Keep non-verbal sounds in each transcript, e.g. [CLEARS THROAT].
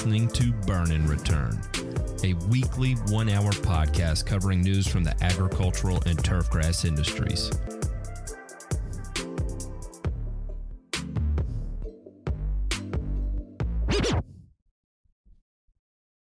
Listening to Burn and Return, a weekly one hour podcast covering news from the agricultural and turfgrass industries.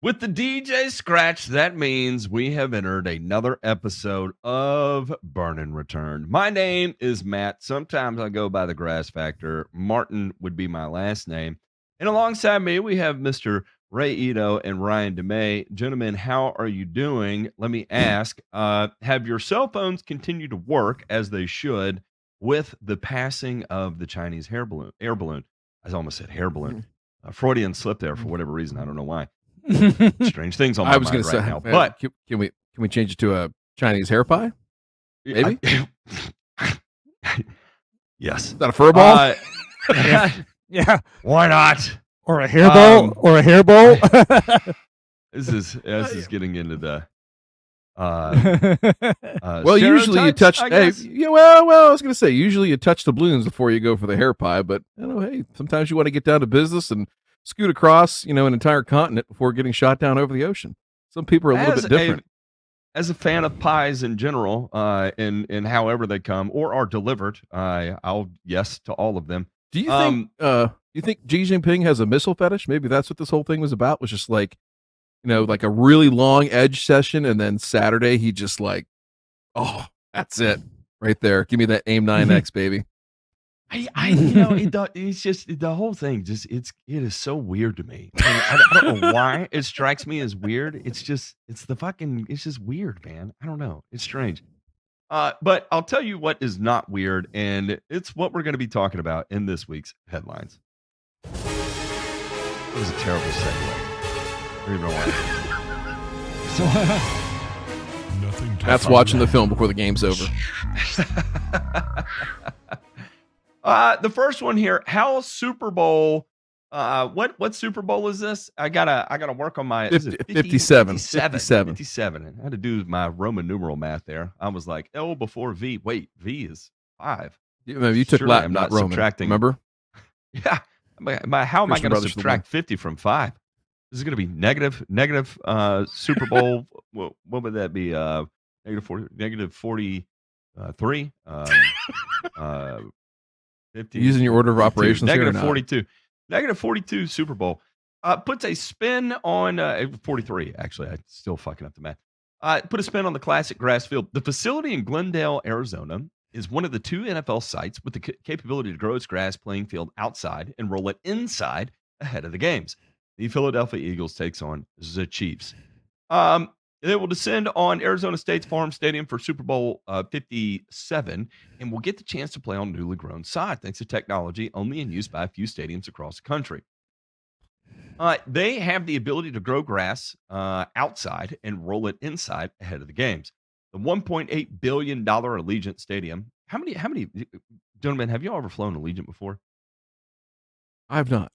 With the DJ scratch, that means we have entered another episode of Burn and Return. My name is Matt. Sometimes I go by the Grass Factor. Martin would be my last name. And alongside me, we have Mr. Ray Ito and Ryan DeMay. Gentlemen, how are you doing? Let me ask uh, Have your cell phones continued to work as they should with the passing of the Chinese hair balloon? Air balloon. I almost said hair balloon. Uh, Freudian slip there for whatever reason. I don't know why. [LAUGHS] Strange things on my I was mind right say, now. man, But can, can we can we change it to a Chinese hair pie? Maybe? I- [LAUGHS] yes. Is that a fur ball? Uh, [LAUGHS] Yeah, why not? or a hairball, Um, or a hairball. [LAUGHS] This is this is getting into the uh, [LAUGHS] uh well, usually you touch. Hey, yeah. Well, well, I was going to say usually you touch the balloons before you go for the hair pie, but you know, hey, sometimes you want to get down to business and scoot across, you know, an entire continent before getting shot down over the ocean. Some people are a little As bit different. A, as a fan of pies in general, uh, and and however they come or are delivered, uh, I'll yes to all of them. Do you um, think? Uh, you think Xi Jinping has a missile fetish? Maybe that's what this whole thing was about. Was just like, you know, like a really long edge session, and then Saturday he just like, oh, that's it, right there. Give me that AIM 9X, [LAUGHS] baby. I, I you know, it, do- it's just the whole thing. Just it's it is so weird to me. And I, I don't know why it strikes me as weird. It's just it's the fucking it's just weird, man. I don't know. It's strange. Uh, but I'll tell you what is not weird, and it's what we're going to be talking about in this week's headlines. It was a terrible segue. I don't even know why. [LAUGHS] Nothing That's watching the film before the game's over. [LAUGHS] uh, the first one here, how Super Bowl. Uh, what what Super Bowl is this? I gotta I gotta work on my is it 50 57, 57, 57. 57. I had to do my Roman numeral math there. I was like L before V. Wait, V is five. You, remember, you took Surely Latin, I'm not not Roman. subtracting. Remember? [LAUGHS] Yeah. My, my- how am I going to Brothers for the subtract 50 from five? This is going to be negative, negative, uh, Super Bowl. [LAUGHS] what, what would that be? Uh, negative 40, negative 43, um, uh, 50. Using your order of operations Negative not? 42. Negative 42 Super Bowl. Uh, puts a spin on uh, 43, actually. I'm still fucking up the math. Uh, put a spin on the classic grass field. The facility in Glendale, Arizona is one of the two NFL sites with the ca- capability to grow its grass playing field outside and roll it inside ahead of the games. The Philadelphia Eagles takes on the Chiefs. Um, they will descend on Arizona State's Farm Stadium for Super Bowl uh, 57 and will get the chance to play on newly grown sod thanks to technology only in use by a few stadiums across the country. Uh, they have the ability to grow grass uh, outside and roll it inside ahead of the games. The 1.8 billion dollar Allegiant Stadium. How many? How many? Gentlemen, have you all ever flown Allegiant before? I've not.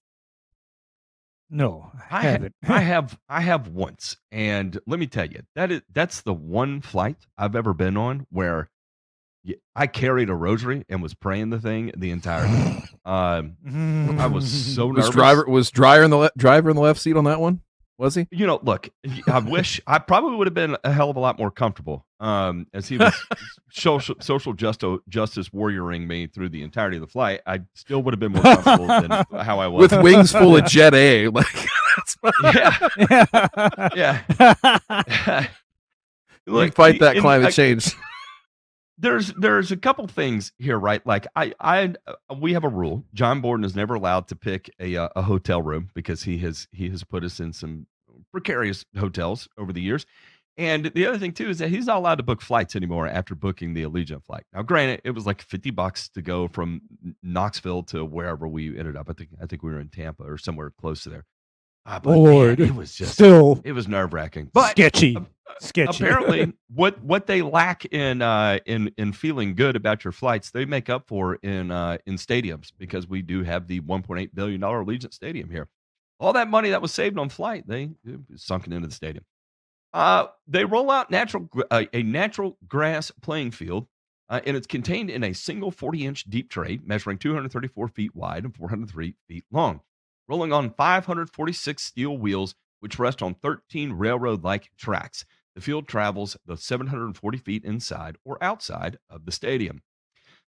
No, I I haven't. I [LAUGHS] have I have once, and let me tell you that is that's the one flight I've ever been on where I carried a rosary and was praying the thing the entire time. [LAUGHS] Um, I was so Was nervous. driver was Dryer in the le- driver in the left seat on that one? Was he? you know, look, I wish I probably would have been a hell of a lot more comfortable um, as he was [LAUGHS] social social justo, justice warrioring me through the entirety of the flight. I still would have been more comfortable than [LAUGHS] how I was. With wings full of [LAUGHS] Jet A. Like yeah, yeah. you can fight that and climate I- change. there's there's a couple things here, right? Like I I uh, we have a rule. John Borden is never allowed to pick a uh, a hotel room because he has he has put us in some precarious hotels over the years. And the other thing too is that he's not allowed to book flights anymore after booking the Allegiant flight. Now, granted, it was like fifty bucks to go from Knoxville to wherever we ended up. I think I think we were in Tampa or somewhere close to there. Ah, but man, it was just still it was nerve wracking. But sketchy. uh, sketchy. apparently, [LAUGHS] what what they lack in uh, in in feeling good about your flights, they make up for in uh, in stadiums because we do have the 1.8 billion dollar Allegiant Stadium here. All that money that was saved on flight, they it sunken into the stadium. Uh, they roll out natural uh, a natural grass playing field, uh, and it's contained in a single 40 inch deep tray measuring 234 feet wide and 403 feet long, rolling on 546 steel wheels which rest on 13 railroad like tracks. The field travels the 740 feet inside or outside of the stadium.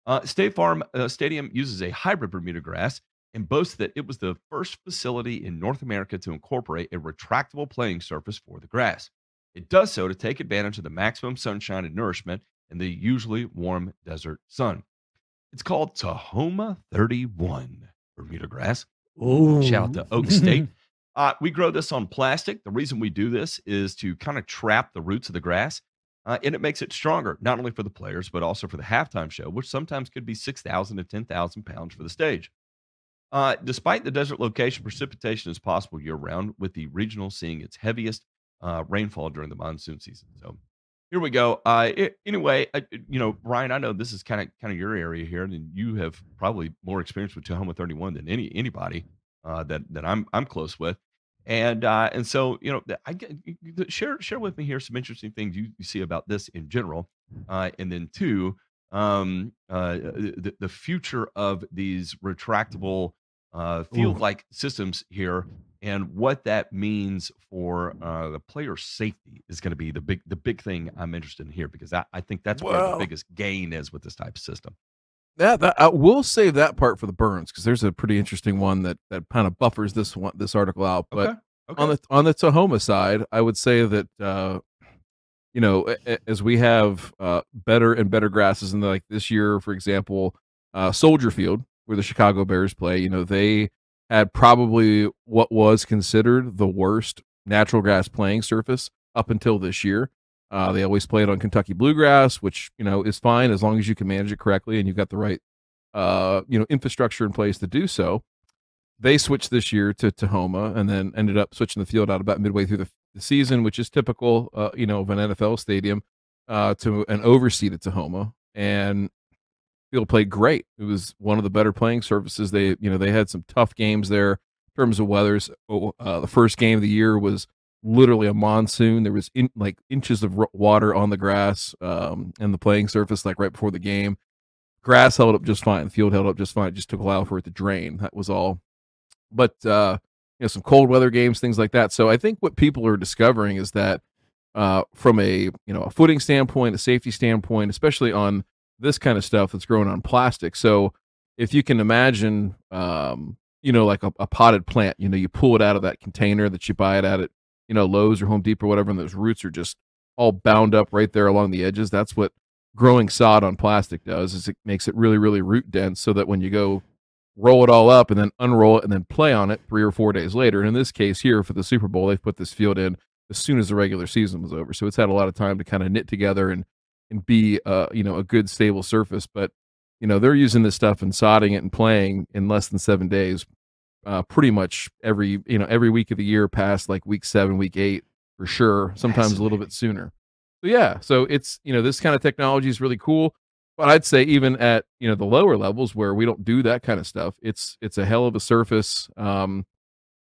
Uh, State Farm uh, Stadium uses a hybrid Bermuda grass and boasts that it was the first facility in North America to incorporate a retractable playing surface for the grass. It does so to take advantage of the maximum sunshine and nourishment in the usually warm desert sun. It's called Tahoma 31 Bermuda grass. Ooh. Shout out to Oak State. [LAUGHS] Uh, we grow this on plastic. The reason we do this is to kind of trap the roots of the grass, uh, and it makes it stronger, not only for the players, but also for the halftime show, which sometimes could be 6,000 to 10,000 pounds for the stage. Uh, despite the desert location, precipitation is possible year round, with the regional seeing its heaviest uh, rainfall during the monsoon season. So here we go. Uh, it, anyway, uh, you know, Ryan, I know this is kind of kind of your area here, and you have probably more experience with Tahoma 31 than any anybody uh, that that I'm I'm close with, and uh, and so you know, I share share with me here some interesting things you, you see about this in general, uh, and then two, um, uh, the the future of these retractable uh, field like systems here, and what that means for uh, the player safety is going to be the big the big thing I'm interested in here because I, I think that's where the biggest gain is with this type of system. That, that I will save that part for the burns because there's a pretty interesting one that that kind of buffers this one this article out. But Okay. Okay. on the on the Tahoma side, I would say that uh, you know as we have uh, better and better grasses, and like this year, for example, uh, Soldier Field where the Chicago Bears play, you know they had probably what was considered the worst natural grass playing surface up until this year. Uh, they always played on Kentucky bluegrass, which you know is fine as long as you can manage it correctly and you've got the right uh, you know infrastructure in place to do so. They switched this year to Tahoma and then ended up switching the field out about midway through the, the season, which is typical, uh, you know, of an NFL stadium, uh, to an overseeded Tahoma. And field played great. It was one of the better playing surfaces. They, you know, they had some tough games there in terms of weathers. Oh, Uh, the first game of the year was literally a monsoon. There was in, like inches of water on the grass um, and the playing surface, like right before the game. Grass held up just fine. The field held up just fine. It just took a while for it to drain. That was all. But uh, know, some cold weather games, things like that. So I think what people are discovering is that uh, from a you know a footing standpoint, a safety standpoint, especially on this kind of stuff that's growing on plastic. So if you can imagine, um, you know, like a, a potted plant, you know, you pull it out of that container that you buy it at at you know Lowe's or Home Depot or whatever, and those roots are just all bound up right there along the edges. That's what growing sod on plastic does is it makes it really really root dense so that when you go roll it all up and then unroll it and then play on it three or four days later. And in this case here for the super bowl they've put this field in as soon as the regular season was over. So it's had a lot of time to kind of knit together and and be uh you know a good stable surface. But you know they're using this stuff and sodding it and playing in less than seven days uh pretty much every you know every week of the year past like week seven week eight for sure sometimes a little bit sooner. So yeah so it's you know this kind of technology is really cool but I'd say even at you know the lower levels where we don't do that kind of stuff, it's it's a hell of a surface. Um,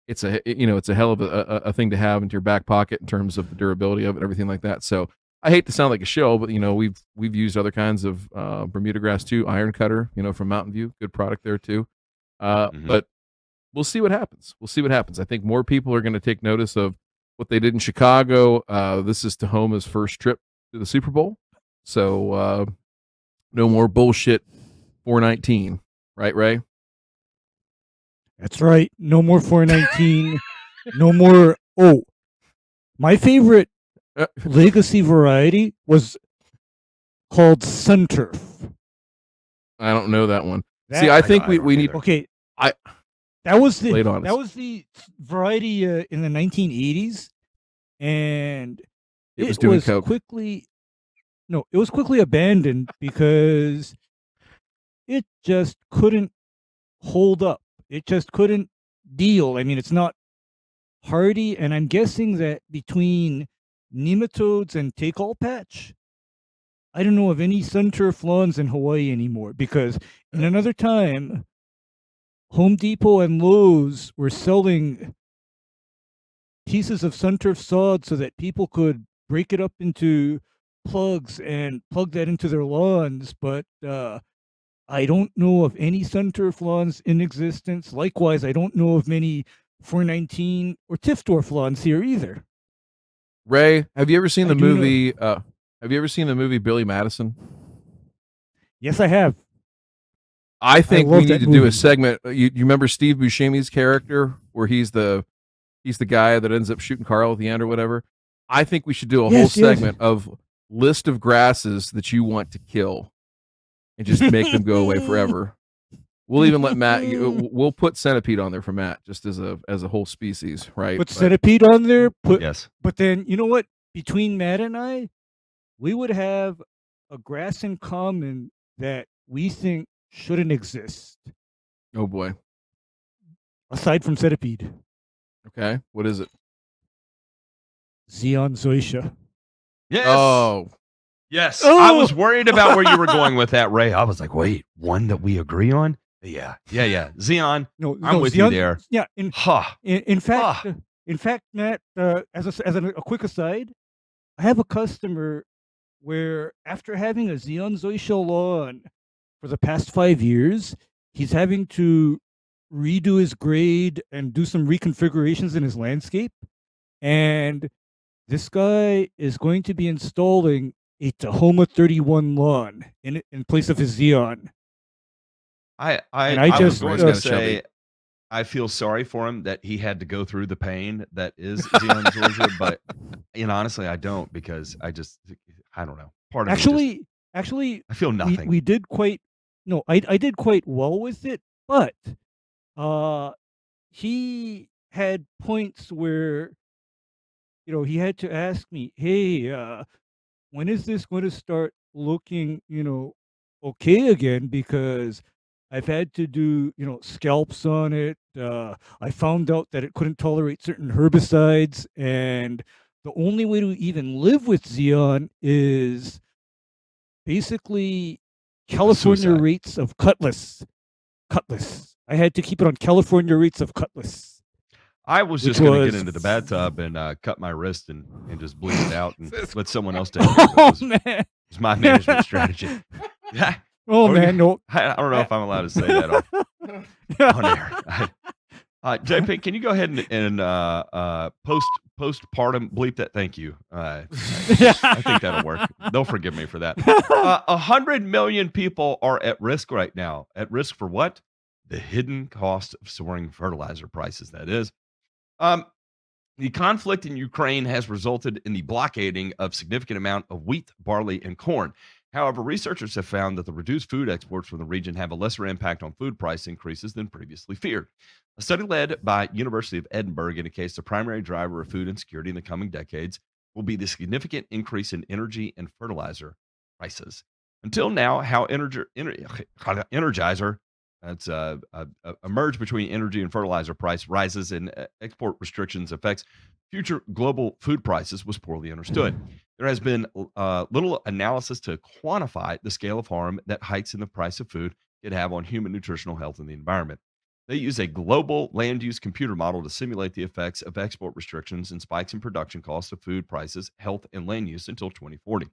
it's a you know it's a hell of a, a, a thing to have into your back pocket in terms of the durability of it and everything like that. So I hate to sound like a show, but you know we've we've used other kinds of uh, Bermuda grass too, iron cutter, you know from Mountain View, good product there too. Uh, Mhm. But we'll see what happens. We'll see what happens. I think more people are going to take notice of what they did in Chicago. Uh, this is Tahoma's first trip to the Super Bowl, so uh, no more bullshit. 419, right, Ray? That's right. No more 419. no more. Oh, my favorite Uh, legacy variety was called Sun Turf. I don't know that one. That- See, I I think we, we need okay. I- that was the that was the variety uh, in the 1980s, and it, was doing coke. quickly no, it was quickly abandoned because it just couldn't hold up. It just couldn't deal. I mean, it's not hardy, and I'm guessing that between nematodes and take all patch, I don't know of any sun turf lawns in Hawaii anymore because in another time, Home Depot and Lowe's were selling pieces of sun turf sod so that people could break it up into plugs and plug that into their lawns. But uh, I don't know of any sun turf lawns in existence. Likewise, I don't know of many 419 or Tiftorf lawns here either. Ray, have you ever seen I the know- movie? Uh, have you ever seen the movie Billy Madison? Yes, I have. I think we need to do a segment. uh, You, you remember Steve Buscemi's character, where he's the he's the guy that ends up shooting Carl at the end or whatever. I think we should do a Yes, whole yes. segment of list of grasses that you want to kill, and just make them go away [LAUGHS] forever. We'll even let Matt. [LAUGHS] We'll put centipede on there for Matt, just as a as a whole species, right? Put But- centipede on there. Put, Yes. but then you know what? Between Matt and I, we would have a grass in common that we think shouldn't exist, oh boy. aside from centipede. Okay, what is it? Zeon zoysia. Yes. Oh, Yes. Oh! I was worried about where you were going with that, Ray. I was like, wait, one that we agree on? Yeah. Yeah. Yeah. Zeon. No, I'm no, with you there. Yeah, in Huh. in, in fact, Ah. uh, in fact, Matt, uh, as a, as a, a quick aside, I have a customer where after having a Zeon Zoysia lawn for the past five years, he's having to redo his grade and do some reconfigurations in his landscape. And this guy is going to be installing a Tahoma 31 lawn in in place of his Zeon. I I, And I I was just, going uh, to say I feel sorry for him that he had to go through the pain that is Zeon Georgia, but [LAUGHS] you know, honestly, I don't because I just I don't know. Part of me just- Actually, actually, I feel we, nothing. we did quite no I, I did quite well with it but uh he had points where you know he had to ask me hey uh when is this going to start looking you know okay again because i've had to do you know scalps on it uh i found out that it couldn't tolerate certain herbicides and the only way to even live with Zeon is basically California suicide. rates of Cutless. Cutless. I had to keep it on California rates of Cutless. I was just going to get into the bathtub and uh, cut my wrist and, and just bleed it out and [LAUGHS] let someone else [LAUGHS] take it. It Oh was, man. was my management strategy. [LAUGHS] Yeah, Oh Oh, man, no. I, I don't know if I'm allowed to say that on, on air. I- uh, JP, can you go ahead and, and uh, uh, post postpartum bleep that? Thank you. Uh, I think that'll work. They'll forgive me for that. Uh, A hundred million people are at risk right now. At risk for what? The hidden cost of soaring fertilizer prices. That is. Um, the conflict in Ukraine has resulted in the blockading of significant amount of wheat, barley, and corn. However, researchers have found that the reduced food exports from the region have a lesser impact on food price increases than previously feared. A study led by University of Edinburgh indicates the primary driver of food insecurity in the coming decades will be the significant increase in energy and fertilizer prices. Until now, how Energer, Ener- [SIGHS] Energizer that's uh, uh, uh, a merge between energy and fertilizer price rises and export restrictions affects future global food prices was poorly understood. [LAUGHS] There has been uh, little analysis to quantify the scale of harm that hikes in the price of food could have on human nutritional health and the environment. They use a global land use computer model to simulate the effects of export restrictions and spikes in production costs of food prices, health, and land use until 2040.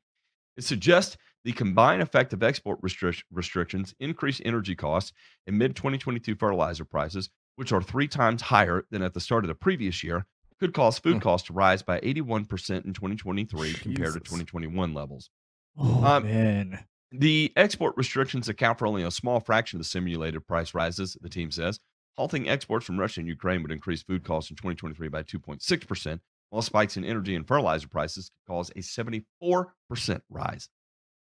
It suggests the combined effect of export restric- restrictions, increased energy costs, and mid 2022 fertilizer prices, which are three times higher than at the start of the previous year, could cause food Hmm. costs to rise by 81% in 2023 compared to 2021 levels. Oh Um, man. The export restrictions account for only a small fraction of the simulated price rises, the team says. Halting exports from Russia and Ukraine would increase food costs in 2023 by 2.6%, while spikes in energy and fertilizer prices could cause a 74% rise.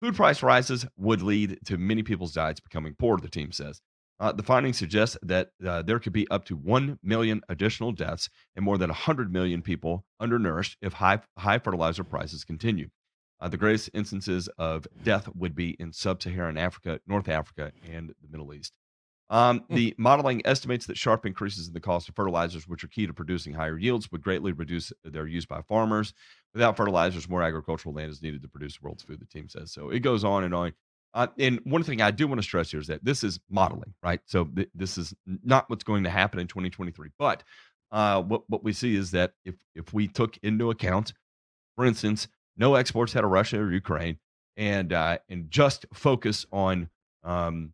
Food price rises would lead to many people's diets becoming poor, the team says. Uh, the findings suggest that uh, there could be up to 1 million additional deaths and more than 100 million people undernourished if high, high fertilizer prices continue. Uh, the greatest instances of death would be in sub Saharan Africa, North Africa, and the Middle East. Um, Hmm. the modeling estimates that sharp increases in the cost of fertilizers, which are key to producing higher yields, would greatly reduce their use by farmers. Without fertilizers, more agricultural land is needed to produce the world's food, the team says. So it goes on and on. Uh, and one thing I do want to stress here is that this is modeling, right? So th- this is not what's going to happen in 2023. But uh, what, what we see is that if, if we took into account, for instance, no exports out of Russia or Ukraine, and uh, and just focus on um,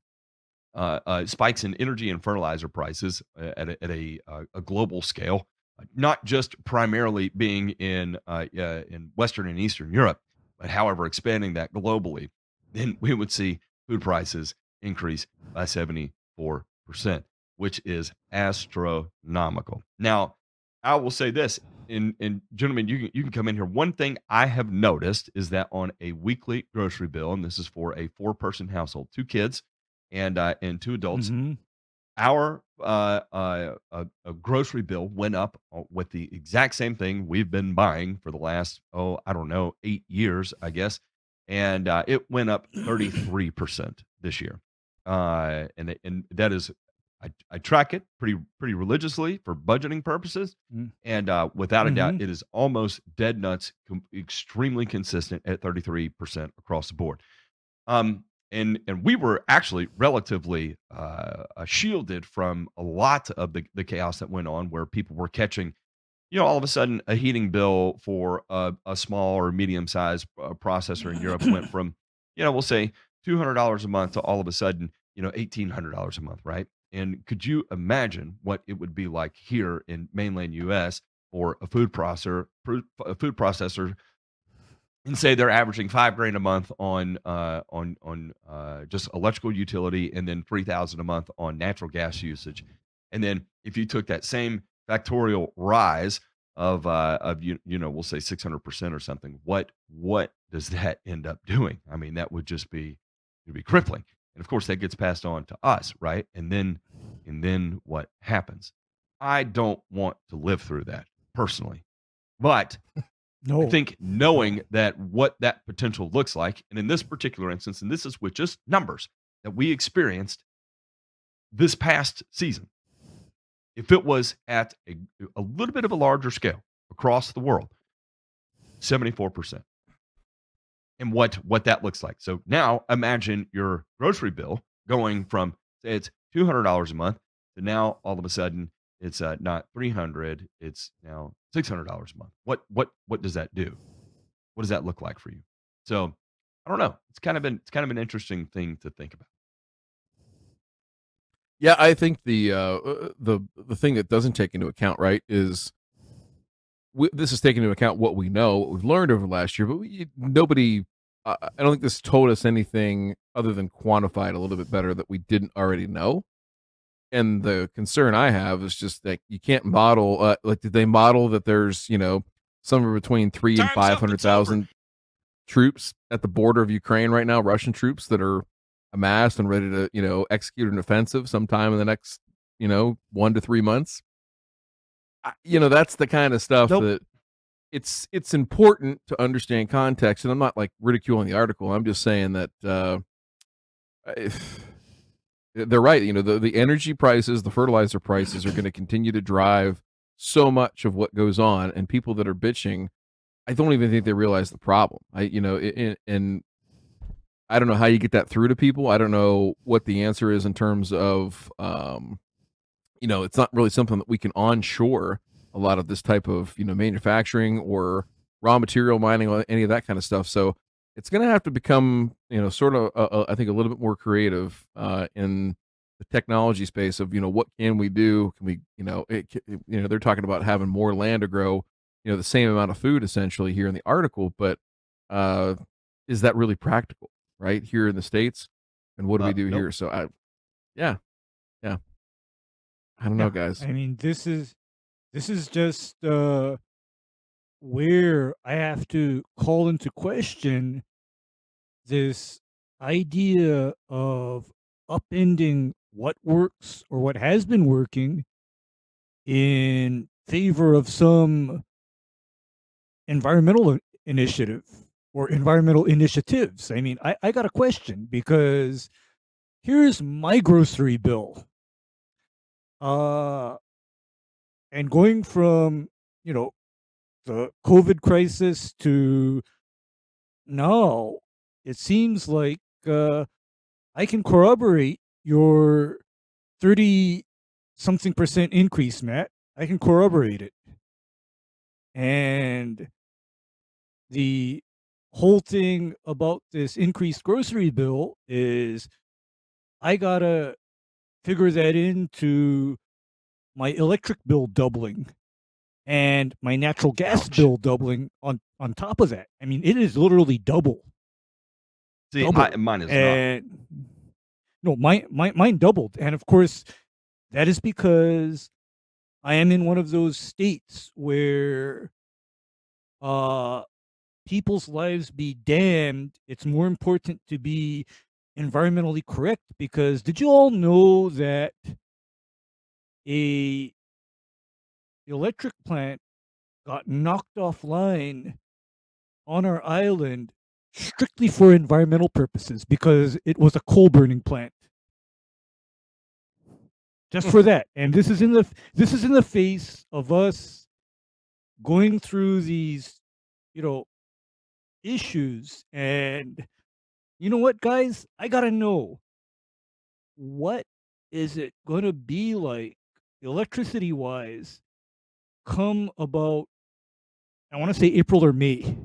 uh, uh, spikes in energy and fertilizer prices uh, at a, at a, uh, a global scale, not just primarily being in in Western and Eastern Europe, but however expanding that globally, then we would see food prices increase by seventy four percent, which is astronomical. Now, I will say this, and and gentlemen, you can you can come in here. One thing I have noticed is that on a weekly grocery bill, and this is for a four person household, two kids and uh, and two adults, Mhm. our uh, uh, uh, uh, grocery bill went up uh, with the exact same thing we've been buying for the last oh I don't know eight years I guess, and uh, it went up thirty three percent this year, uh, and and that is I, I track it pretty pretty religiously for budgeting purposes, Mm. and uh, without a doubt Mhm. it is almost dead nuts, com- extremely consistent at thirty three percent across the board. Um, and and we were actually relatively uh, uh, shielded from a lot of the, the chaos that went on, where people were catching, you know, all of a sudden a heating bill for a, a small or medium sized uh, processor in Europe went [LAUGHS] from, you know, we'll say two hundred dollars a month to all of a sudden, you know, eighteen hundred dollars a month, right? And could you imagine what it would be like here in mainland U.S. for a food processor, a food processor and say they're averaging five grand a month on uh, on on uh, just electrical utility, and then three thousand a month on natural gas usage, and then if you took that same factorial rise of uh, of you you know we'll say six hundred percent or something, what what does that [LAUGHS] end up doing? I mean, that would just be it'd be crippling, and of course that gets passed on to us, right? And then and then what happens? I don't want to live through that personally, but No. I think knowing that what that potential looks like, and in this particular instance, and this is with just numbers that we experienced this past season, if it was at a, a little bit of a larger scale across the world, 74%. And what what that looks like. So now imagine your grocery bill going from say it's $200 a month to now all of a sudden it's uh, not 300 it's now $600 a month what what what does that do what does that look like for you so i don't know it's kind of been it's kind of an interesting thing to think about Yeah, I think the uh, uh, the the thing that doesn't take into account right is we, this is taking into account what we know, what we've learned over the last year, but we, nobody. Uh, I don't think this told us anything other than quantified a little bit better that we didn't already know. And the concern I have is just that you can't model. Uh, like, did they model that there's you know somewhere between three and Time's up, five hundred thousand troops at the border of Ukraine right now, Russian troops that are amassed and ready to, you know, execute an offensive sometime in the next, you know, one to three months. I, you know, that's the kind of stuff Nope. that it's it's important to understand context. And I'm not like ridiculing the article. I'm just saying that uh, if, they're right. You know, the the energy prices, the fertilizer prices are going to continue to drive so much of what goes on, and people that are bitching I don't even think they realize the problem. I, you know, and, and I don't know how you get that through to people. I don't know what the answer is in terms of, um, you know, it's not really something that we can onshore a lot of this type of, you know, manufacturing or raw material mining or any of that kind of stuff. So it's going to have to become, you know, sort of, uh, uh, I think, a little bit more creative uh, in the technology space of, you know, what can we do? Can we, you know, it, you know, they're talking about having more land to grow you know the same amount of food essentially here in the article but uh is that really practical right here in the states and what do we Uh, do nope. here so i yeah yeah i don't know guys I mean, this is this is just uh where I have to call into question this idea of upending what works or what has been working in favor of some environmental initiative or environmental initiatives. I mean, I, I got a question because here's my grocery bill. Uh and going from, you know, the COVID crisis to now, it seems like uh, I can corroborate your 30 something percent increase, Matt. I can corroborate it. And the whole thing about this increased grocery bill is I gotta figure that into my electric bill doubling and my natural gas Ouch. bill doubling on on top of that. I mean, it is literally double. See, Double. I, mine is not. no, my, mine mine doubled, and of course, that is because I am in one of those states where uh people's lives be damned. It's more important to be environmentally correct because did you all know that a electric plant got knocked offline on our island strictly for environmental purposes because it was a coal burning plant. Just for [LAUGHS] that. And this is in the this is in the face of us going through these you know issues. And you know what guys? I gotta know what is it going to be like electricity wise come about i want to say april or may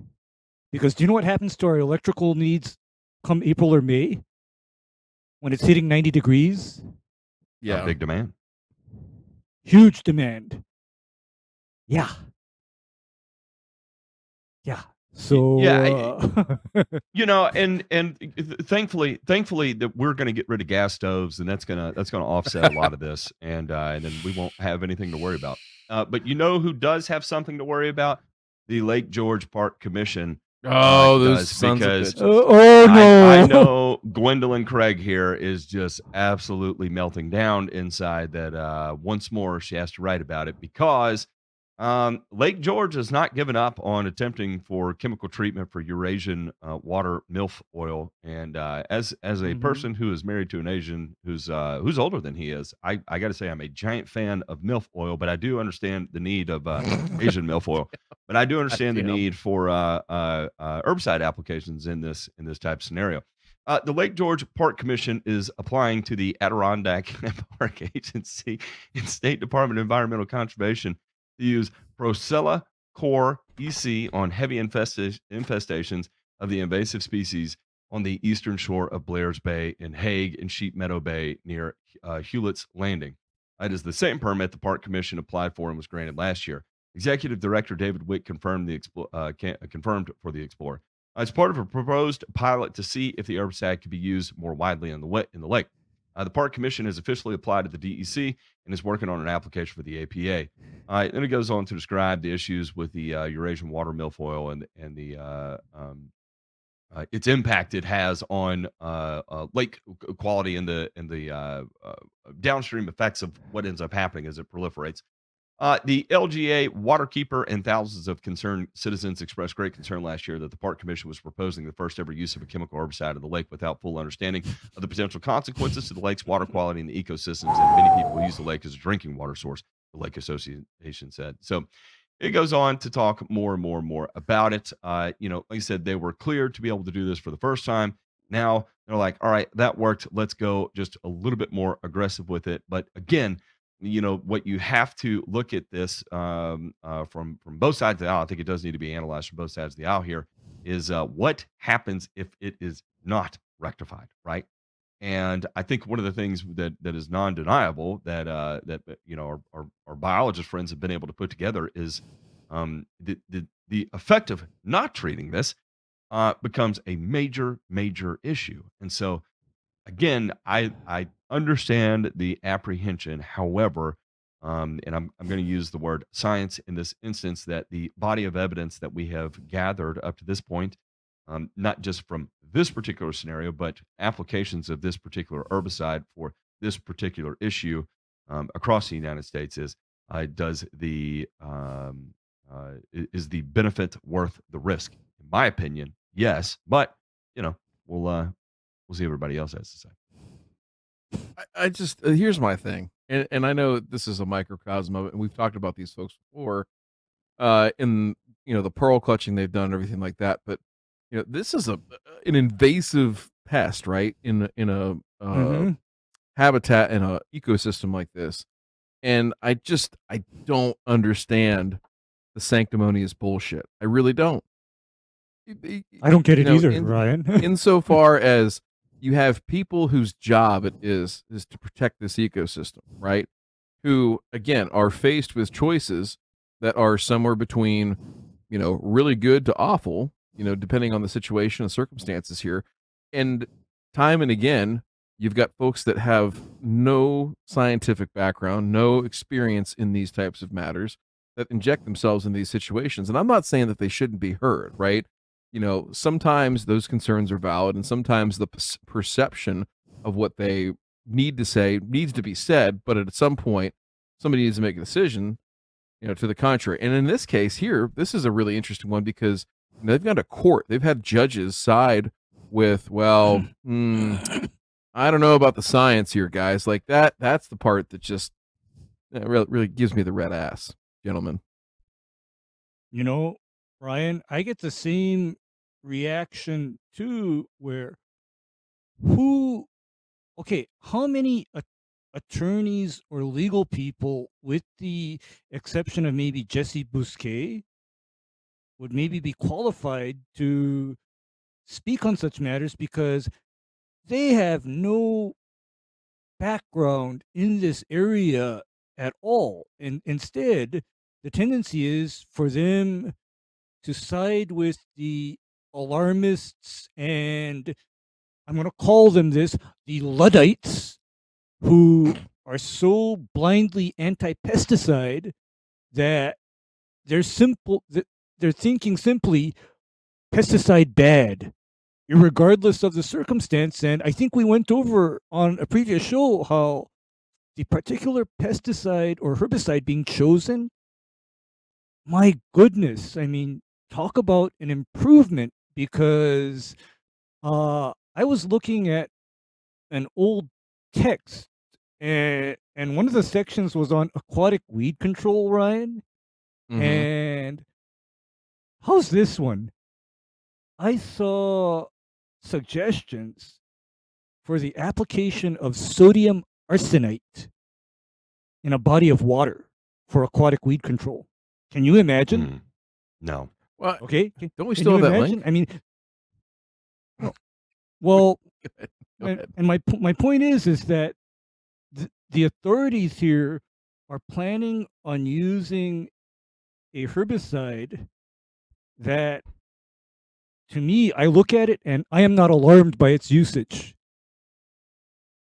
because do you know what happens to our electrical needs come april or may when it's hitting 90 degrees Yeah. Yeah. big demand. huge demand yeah yeah so yeah, uh, [LAUGHS] You know, and and thankfully, thankfully that we're going to get rid of gas stoves, and that's gonna that's gonna offset a lot of this, and uh, and then we won't have anything to worry about. Uh, but you know who does have something to worry about? The Lake George Park Commission. Oh, Uh, those sons because- of uh, bitches. oh no I, I know [LAUGHS] Gwendolyn Craig here is just absolutely melting down inside. That uh, once more she has to write about it because um, Lake George has not given up on attempting for chemical treatment for Eurasian uh, water milf oil. And uh, as as a Mhm. person who is married to an Asian who's uh, who's older than he is, I, I got to say I'm a giant fan of milf oil, but I do understand the need of uh, Asian milf oil. [LAUGHS] But I do understand the need for uh, uh, uh, herbicide applications in this in this type of scenario. Uh, the Lake George Park Commission is applying to the Adirondack [LAUGHS] Park Agency and State Department of Environmental Conservation use Procella core EC on heavy infesta- infestations of the invasive species on the eastern shore of Blair's Bay in Hague and Sheep Meadow Bay near uh, Huletts Landing. It is the same permit the Park Commission applied for and was granted last year. Executive Director David Wick confirmed the uh, can- confirmed for the Explorer. As part of a proposed pilot to see if the herbicide could be used more widely in the wa- in the lake, uh, the Park Commission has officially applied to the DEC and is working on an application for the APA. Uh, then it goes on to describe the issues with the uh, Eurasian water milfoil and and the uh, um, uh, its impact it has on uh, uh, lake quality and the and the uh, downstream effects of what ends up happening as it proliferates. Uh, the LGA Waterkeeper and thousands of concerned citizens expressed great concern last year that the Park Commission was proposing the first ever use of a chemical herbicide in the lake without full understanding of the potential consequences to the lake's water quality and the ecosystems. And many people use the lake as a drinking water source, the Lake Association said. So it goes on to talk more and more and more about it. Uh, you know, like I said, they were cleared to be able to do this for the first time. Now they're like, all right, that worked. Let's go just a little bit more aggressive with it. But again, you know what you have to look at this um, uh, from from both sides of the aisle. I think it does need to be analyzed from both sides of the aisle. Here is uh, what happens if it is not rectified, right? And I think one of the things that that is non-deniable that uh, that uh, you know our, our, our biologist friends have been able to put together is um, the, the the effect of not treating this uh, becomes a major major issue. And so again, I I understand the apprehension. However, um, and I'm I'm going to use the word science in this instance that the body of evidence that we have gathered up to this point, um, not just from this particular scenario, but applications of this particular herbicide for this particular issue um, across the United States is uh, does the um, uh, is the benefit worth the risk? In my opinion, yes, but you know we'll uh, we'll see everybody else has to say. I, I just uh, here's my thing, and and I know this is a microcosm of it, and we've talked about these folks before, uh, in you know the pearl clutching they've done, and everything like that. But you know, this is a an invasive pest, right? In a- in a uh, Mhm. habitat in a ecosystem like this, and I just I don't understand the sanctimonious bullshit. I really don't. I don't get you it know, either, in- Ryan. insofar [LAUGHS] as you have people whose job it is is to protect this ecosystem, right? Who again are faced with choices that are somewhere between, you know, really good to awful, you know, depending on the situation and circumstances here. And time and again, you've got folks that have no scientific background, no experience in these types of matters that inject themselves in these situations. And I'm not saying that they shouldn't be heard, right? You know, sometimes those concerns are valid, and sometimes the perce- perception of what they need to say needs to be said. But at some point, somebody needs to make a decision, you know, to the contrary. And in this case here, this is a really interesting one because you know, they've gone to court. They've had judges side with, well, hmm, I don't know about the science here, guys. Like that. That's the part that just uh, really, really gives me the red ass, gentlemen. you know, Ryan, I get the same reaction too, where who, okay, how many attorneys or legal people, with the exception of maybe Jesse Bousquet, would maybe be qualified to speak on such matters because they have no background in this area at all. And instead, the tendency is for them to side with the alarmists and I'm going to call them this the Luddites who are so blindly anti pesticide that they're simple, they're thinking simply pesticide bad, regardless of the circumstance. And I think we went over on a previous show how the particular pesticide or herbicide being chosen my goodness i mean talk about an improvement because uh i was looking at an old text and and one of the sections was on aquatic weed control ryan Mhm. and how's this one i saw suggestions for the application of sodium arsenite in a body of water for aquatic weed control can you imagine Hmm. No, Well, Okay. Don't we still have that link? I mean, no. well, and, and my my point is is that th- the authorities here are planning on using a herbicide that, to me, I look at it and I am not alarmed by its usage,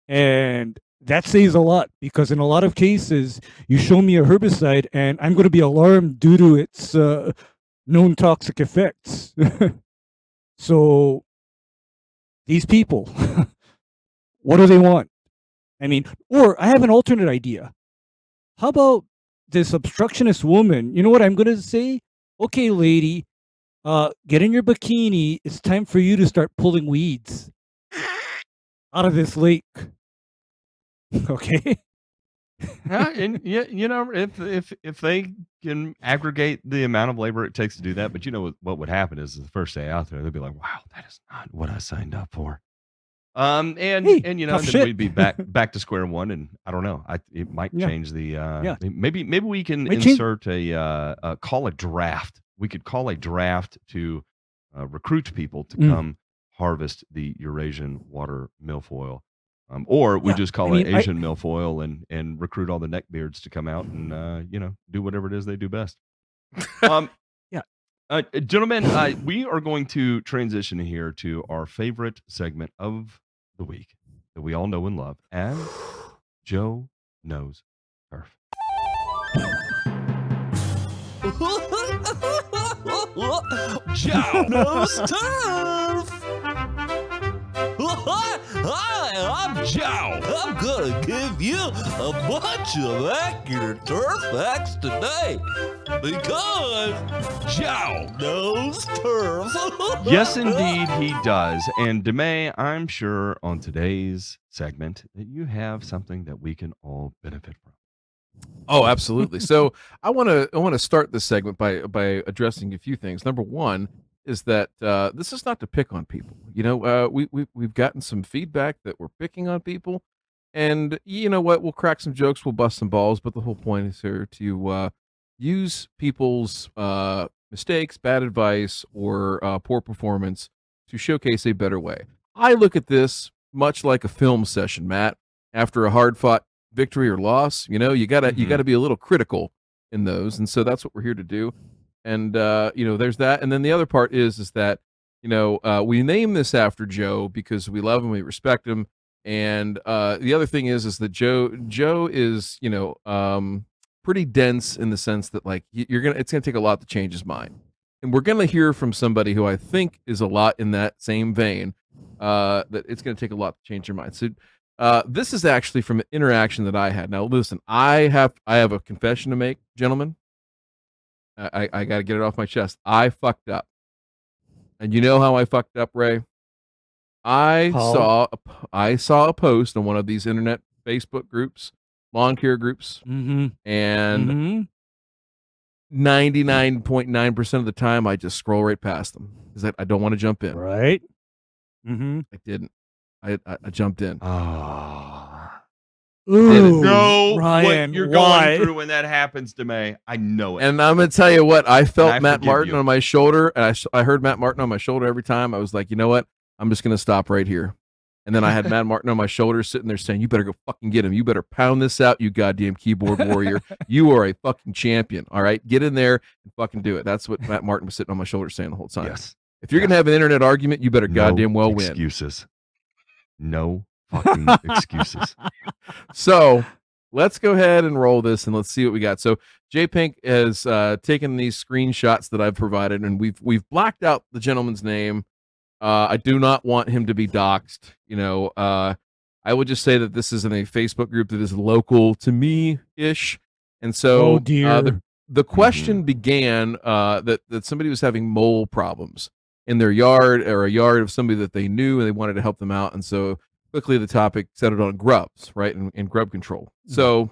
and that says a lot because in a lot of cases you show me a herbicide and I'm going to be alarmed due to its uh, known toxic effects. [LAUGHS] so these people, [LAUGHS] what do they want? I mean, or I have an alternate idea. How about this obstructionist woman? You know what I'm going to say? Okay, lady, uh, get in your bikini. It's time for you to start pulling weeds out of this lake. [LAUGHS] Okay. Yeah, and yeah, you know, if if if they can aggregate the amount of labor it takes to do that, but you know what, what would happen is the first day out there, they'd be like, "Wow, that is not what I signed up for." Um, and Hey, and you know, tough then shit. we'd be back [LAUGHS] back to square one, and I don't know, I it might Yeah. change the uh, Yeah. maybe maybe we can change- insert a uh, uh, call a draft. We could call a draft to uh, recruit people to Mm. come harvest the Eurasian water milfoil. Um, or we Yeah, just call I mean, it I- Asian milfoil and and recruit all the neckbeards to come out and uh, you know do whatever it is they do best. Um, [LAUGHS] Yeah. uh, gentlemen, uh, we are going to transition here to our favorite segment of the week that we all know and love, as [SIGHS] Joe knows turf. [LAUGHS] Joe knows turf. [LAUGHS] Hi, I'm Joe. I'm gonna give you a bunch of accurate turf facts today because Joe knows turf. [LAUGHS] Yes, indeed, he does. And Demay, I'm sure on today's segment that you have something that we can all benefit from. Oh, absolutely. so [LAUGHS] I want to I want to start this segment by by addressing a few things. Number one is that uh, this is not to pick on people. You know, uh, we we we've gotten some feedback that we're picking on people, and you know what? We'll crack some jokes, we'll bust some balls, but the whole point is here to uh, use people's uh, mistakes, bad advice, or uh, poor performance to showcase a better way. I look at this much like a film session, Matt. After a hard fought victory or loss, you know, you gotta you Mhm. gotta be a little critical in those, and so that's what we're here to do. And uh, you know, there's that, and then the other part is is that you know uh, we name this after Joe because we love him, we respect him, and uh, the other thing is is that Joe Joe is you know um, pretty dense in the sense that like you're gonna it's gonna take a lot to change his mind, and we're gonna hear from somebody who I think is a lot in that same vein. Uh, that it's gonna take a lot to change your mind. So uh, this is actually from an interaction that I had. Now, listen, I have I have a confession to make, gentlemen. I I, got to get it off my chest. I fucked up, and you know how I fucked up, Ray. I How? saw a, I saw a post on one of these internet Facebook groups, lawn care groups, Mm-hmm. and mm-hmm. ninety nine point nine percent of the time I just scroll right past them because I, I don't want to jump in. Right. Mm-hmm. I didn't. I, I I jumped in. Ah. Ooh, know Ryan, what you're why? going through when that happens, Demay. I know it. And I'm gonna tell you what, I felt I Matt Martin you. on my shoulder, and I I heard Matt Martin on my shoulder every time. I was like, you know what? I'm just gonna stop right here. And then I had Matt Martin on my shoulder, sitting there saying, "You better go fucking get him. You better pound this out, you goddamn keyboard warrior. you are a fucking champion. All right, get in there and fucking do it." That's what Matt Martin was sitting on my shoulder saying the whole time. yes. If you're gonna have an internet argument, you better No goddamn well win. Excuses. No fucking excuses. So let's go ahead and roll this and let's see what we got. So J Pink has uh, taken these screenshots that I've provided and we've we've blacked out the gentleman's name. Uh, I do not want him to be doxxed. You know, uh, I would just say that this is in a Facebook group that is local to me ish, and so oh uh, dear. the the question began uh, that that somebody was having mole problems in their yard or a yard of somebody that they knew and they wanted to help them out, and so quickly the topic settled on grubs, right, and, and grub control. So,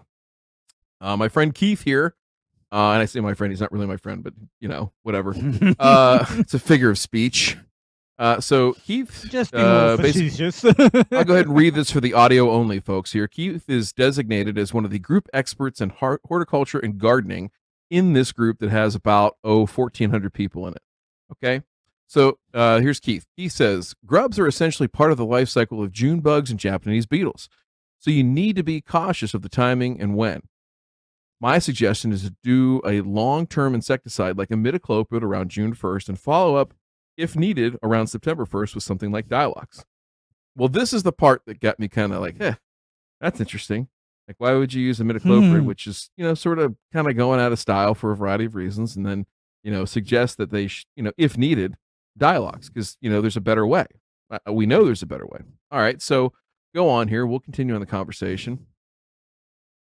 uh, my friend Keith here, uh, and I say my friend, he's not really my friend, but you know, whatever. [LAUGHS] Uh, it's a figure of speech. Uh, so Keith, Just uh, facetious. I'll go ahead and read this for the audio only folks here. Keith is designated as one of the group experts in horticulture and gardening in this group that has about, oh, 1,400 people in it. Okay. So uh, here's Keith. He says grubs are essentially part of the life cycle of June bugs and Japanese beetles. So you need to be cautious of the timing and when. My suggestion is to do a long term insecticide like imidacloprid around June 1st and follow up, if needed, around September 1st with something like Dylox. Well, this is the part that got me kind of like, eh, that's interesting. Like, why would you use imidacloprid, Hmm. which is, you know, sort of kind of going out of style for a variety of reasons, and then, you know, suggest that they, sh- you know, if needed, Dylox, because, you know, there's a better way. Uh, we know there's a better way. All right. So go on here. We'll continue on the conversation.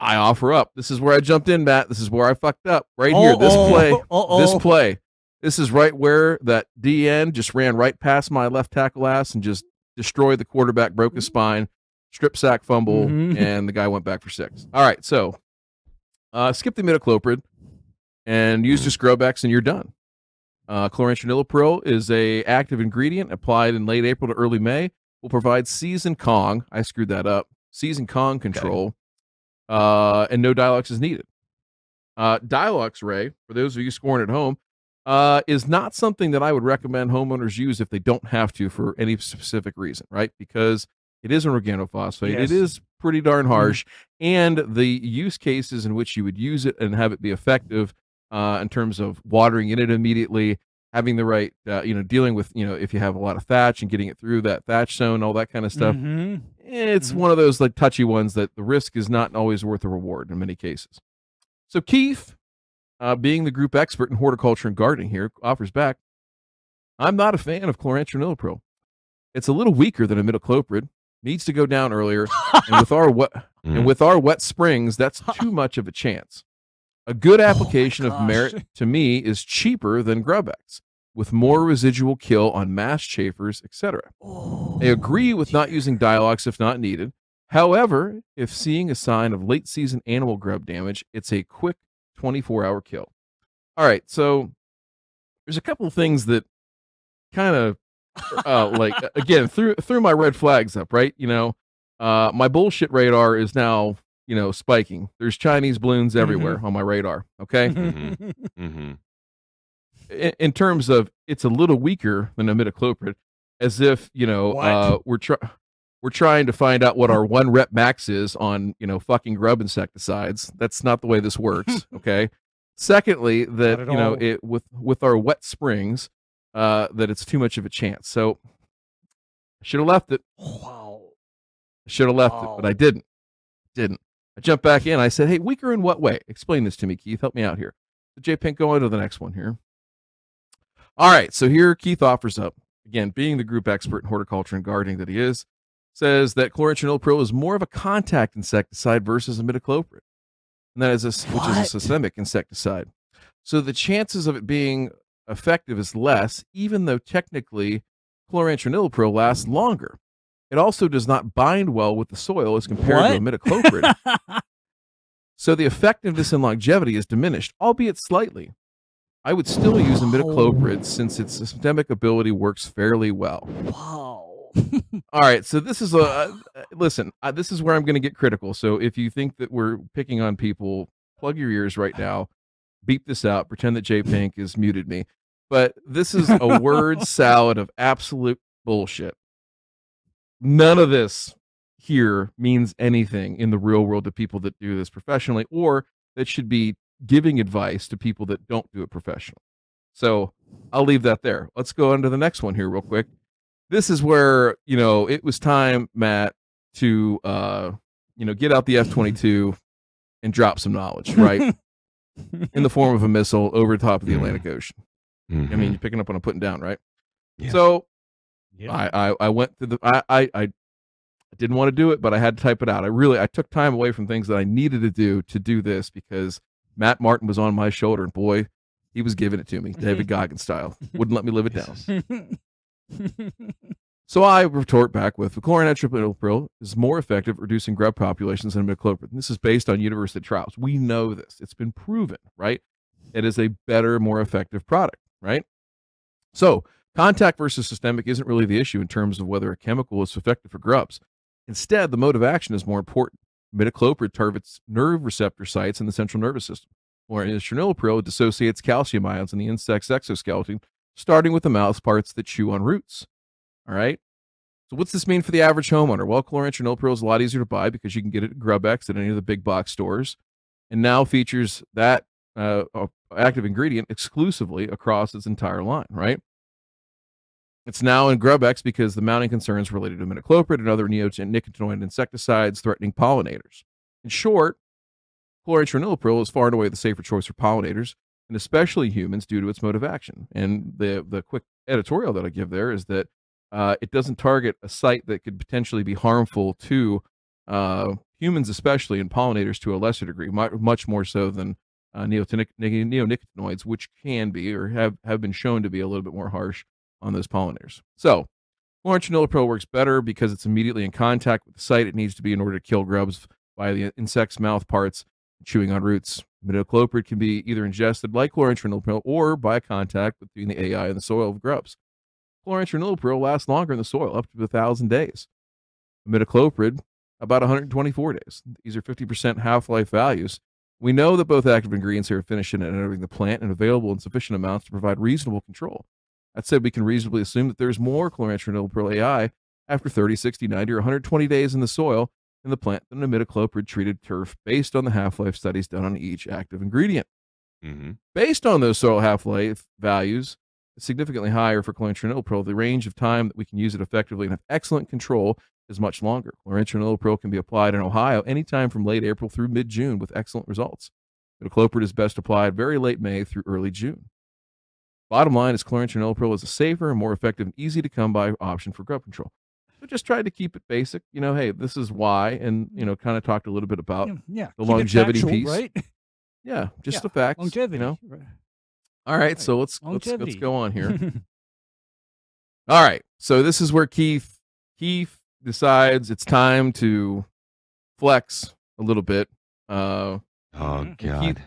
I offer up. This is where I jumped in, Matt. This is where I fucked up. Right here. This Uh-oh. play. [LAUGHS] Uh-oh. This play. This is right where that DN just ran right past my left tackle ass and just destroyed the quarterback, broke his spine, strip sack fumble, Mhm. [LAUGHS] and the guy went back for six. All right, so uh, skip the imidacloprid and use just GrubX, and you're done. Uh, chlorantraniliprole is a active ingredient applied in late April to early May. Will provide season Kong. I screwed that up. Season Kong control, uh, and no Dylox is needed. Uh, Dylox Ray, for those of you scoring at home, uh, is not something that I would recommend homeowners use if they don't have to for any specific reason, right? Because it is an organophosphate. Yes. It is pretty darn harsh, and the use cases in which you would use it and have it be effective uh, in terms of watering in it immediately, having the right, uh, you know, dealing with, you know, if you have a lot of thatch and getting it through that thatch zone, all that kind of stuff. Mhm. It's Mhm. one of those like touchy ones that the risk is not always worth the reward in many cases. So Keith, uh, being the group expert in horticulture and gardening here, offers back. I'm not a fan of chlorantraniliprole. It's a little weaker than imidacloprid, needs to go down earlier. and with our wet Mm. and with our wet springs, that's [LAUGHS] too much of a chance. A good application of merit to me is cheaper than GrubX, with more residual kill on masked chafers, etc. I agree with not using Dylox if not needed. However, if seeing a sign of late season annual grub damage, it's a quick 24 hour kill. All right, so there's a couple of things that kind of uh, like [LAUGHS] again threw threw my red flags up, right? You know, uh, my bullshit radar is now you know spiking. There's Chinese balloons everywhere on my radar. Okay, Mhm. Mhm. [LAUGHS] in, in terms of it's a little weaker than imidacloprid, as if you know What? uh, we're trying we're trying to find out what our one rep max is on you know fucking grub insecticides. That's not the way this works. [LAUGHS] Okay. Secondly, that you know all. it with with our wet springs, uh, that it's too much of a chance. So I should have left it. Wow. I should have left it, but I didn't. Didn't. I jumped back in. I said, "Hey, weaker in what way? Explain this to me, Keith. Help me out here." So J Pink, go on to the next one here. All right, so here Keith offers up again, being the group expert in horticulture and gardening that he is, says that chlorantraniliprole is more of a contact insecticide versus imidacloprid, and that is a, which is a systemic insecticide. So the chances of it being effective is less, even though technically chlorantraniliprole lasts longer. It also does not bind well with the soil as compared to What? imidacloprid. [LAUGHS] So the effectiveness and longevity is diminished, albeit slightly. I would still use imidacloprid since its systemic ability works fairly well. wow. [LAUGHS] All right, so this is a uh, listen. Uh, this is where I'm going to get critical. So if you think that we're picking on people, plug your ears right now. Beep this out. Pretend that J Pink has muted me. But this is a word [LAUGHS] salad of absolute bullshit. None of this here means anything in the real world to people that do this professionally or that should be giving advice to people that don't do it professionally. So I'll leave that there. Let's go on to the next one here, real quick. This is where, you know, it was time, Matt, to, uh, you know, get out the F 22 and drop some knowledge, right? in the form of a missile over the top of the Atlantic Ocean. I mean, Mhm. you're picking up what I'm putting down, right? Yeah. So Yeah. I, I I went to the I, I I didn't want to do it, but I had to type it out. I really I took time away from things that I needed to do to do this because Matt Martin was on my shoulder and boy, he was giving it to me, David [LAUGHS] Goggins style. Wouldn't let me live it down. [LAUGHS] So I retort back with the chlorantraniliprole is more effective at reducing grub populations than imidacloprid. This is based on university trials. We know this. It's been proven, right? It is a better, more effective product, right? So contact versus systemic isn't really the issue in terms of whether a chemical is effective for grubs. Instead, the mode of action is more important. Imidacloprid targets nerve receptor sites in the central nervous system, whereas traniliprole dissociates calcium ions in the insect's exoskeleton, starting with the mouth parts that chew on roots. All right. So what's this mean for the average homeowner? Well, chlorantraniliprole is a lot easier to buy because you can get it at GrubX at any of the big box stores, and now features that uh, active ingredient exclusively across its entire line. Right. It's now in GrubX because the mounting concerns related to imidacloprid and other neonicotinoid insecticides threatening pollinators. In short, chlorantraniliprole is far and away the safer choice for pollinators, and especially humans due to its mode of action. And the the quick editorial that I give there is that uh, it doesn't target a site that could potentially be harmful to uh, humans, especially and pollinators to a lesser degree, much more so than uh, neonicotinoids, which can be or have, have been shown to be a little bit more harsh on those pollinators. So, chlorantraniliprole works better because it's immediately in contact with the site it needs to be in order to kill grubs by the insect's mouth parts chewing on roots. Imidacloprid can be either ingested like chlorantraniliprole or by contact between the AI and the soil of grubs. Chlorantraniliprole lasts longer in the soil, up to a thousand days. Imidacloprid, about 124 days. These are 50% half-life values. We know that both active ingredients are efficient at entering the plant and available in sufficient amounts to provide reasonable control. That said, we can reasonably assume that there's more chlorantraniliprole AI after 30, 60, 90, or 120 days in the soil in the plant than imidacloprid treated turf based on the half-life studies done on each active ingredient. Mhm. Based on those soil half-life values, significantly higher for chlorantraniliprole, the range of time that we can use it effectively and have excellent control is much longer. Chlorantraniliprole can be applied in Ohio anytime from late April through mid-June with excellent results. Imidacloprid is best applied very late May through early June. Bottom line is chlorantraniliprole is a safer and more effective and easy to come by option for grub control. So just tried to keep it basic. You know, hey, this is why, and you know, kind of talked a little bit about Yeah, yeah. the keep longevity factual, piece. right? [LAUGHS] yeah, just Yeah, the facts. Longevity. You know. right. All right, Right. so let's let's let's go on here. [LAUGHS] All right. So this is where Keith Keith decides it's time to flex a little bit. Uh Oh Mhm. God. Keith-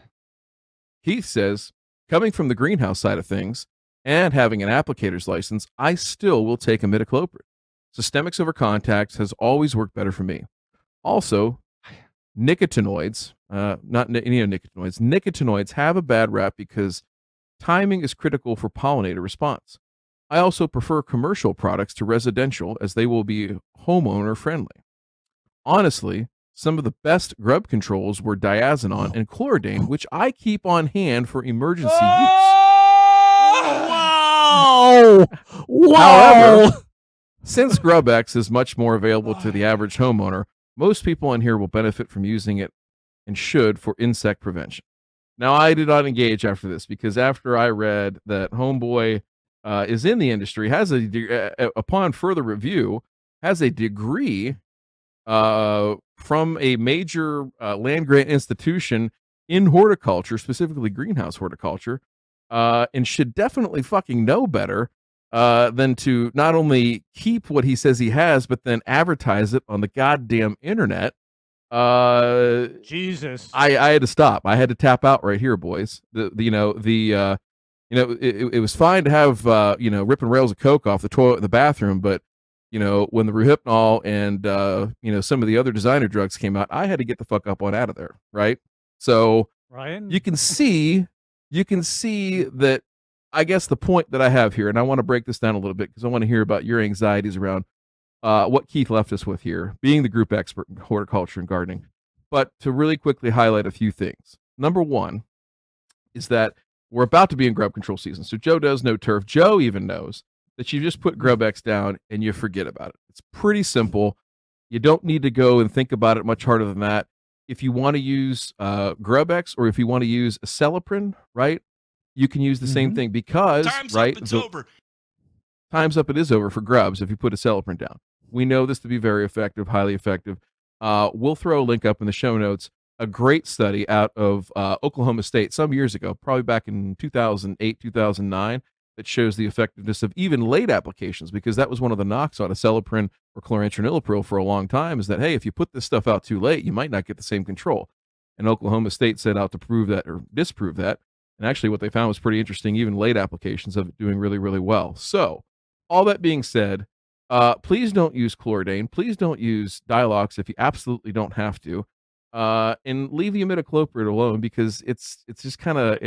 Keith says, coming from the greenhouse side of things and having an applicator's license, I still will take imidacloprid. Systemics over contacts has always worked better for me. Also, nicotinoids, uh, not ni- neonicotinoids, nicotinoids have a bad rap because timing is critical for pollinator response. I also prefer commercial products to residential as they will be homeowner friendly. Honestly, some of the best grub controls were diazinon and chloridane, which I keep on hand for emergency use. wow! Wow! However, Since GrubX is much more available to the [SIGHS] average homeowner, most people in here will benefit from using it and should for insect prevention. Now, I did not engage after this because after I read that Homeboy uh, is in the industry, has a de- uh, upon further review, has a degree uh, from a major uh, land grant institution in horticulture, specifically greenhouse horticulture, uh, and should definitely fucking know better uh, than to not only keep what he says he has, but then advertise it on the goddamn internet. Uh, Jesus. I, I had to stop. I had to tap out right here, boys. The, the you know the uh, you know it, it- was fine to have uh, you know ripping rails of coke off the toilet in the bathroom, but you know when the Rohypnol and uh, you know some of the other designer drugs came out, I had to get the fuck up on out of there, right? So Ryan? you can see you can see that i guess the point that i have here and i want to break this down a little bit because i want to hear about your anxieties around uh, what keith left us with here being the group expert in horticulture and gardening but to really quickly highlight a few things number one is that we're about to be in grub control season so joe does know turf joe even knows that you just put grubx down and you forget about it it's pretty simple you don't need to go and think about it much harder than that if you want to use uh, GrubX or if you want to use Acelepryn, right? You can use the same Mhm. thing because Time's right up. It's the- over. time's up. It is over for grubs if you put a Acelepryn down. We know this to be very effective, highly effective. Uh, we'll throw a link up in the show notes. A great study out of uh, Oklahoma State some years ago, probably back in 2008, 2009, that shows the effectiveness of even late applications because that was one of the knocks on Acelepryn or chlorantraniliprole for a long time is that, hey, if you put this stuff out too late, you might not get the same control. And Oklahoma State set out to prove that or disprove that. And actually, what they found was pretty interesting, even late applications of it doing really, really well. So, all that being said, uh, please don't use chloridane. Please don't use Dylox if you absolutely don't have to. Uh, and leave the imidacloprid alone because it's it's just kind of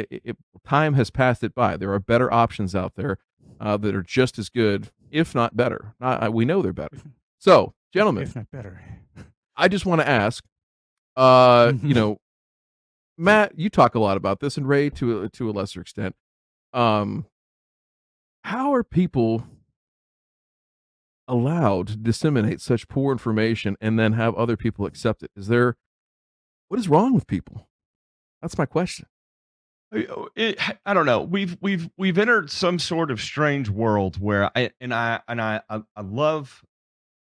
time has passed it by. There are better options out there uh, that are just as good, if not better. Not, uh, we know they're better. So, gentlemen, If not better. [LAUGHS] I just want to ask, uh, you [LAUGHS] know, Matt, you talk a lot about this, and Ray to a, to a lesser extent. Um, how are people allowed to disseminate such poor information and then have other people accept it? Is there what is wrong with people? That's my question. Uh, it, I don't know. We've we've we've entered some sort of strange world where I and I and I I, I love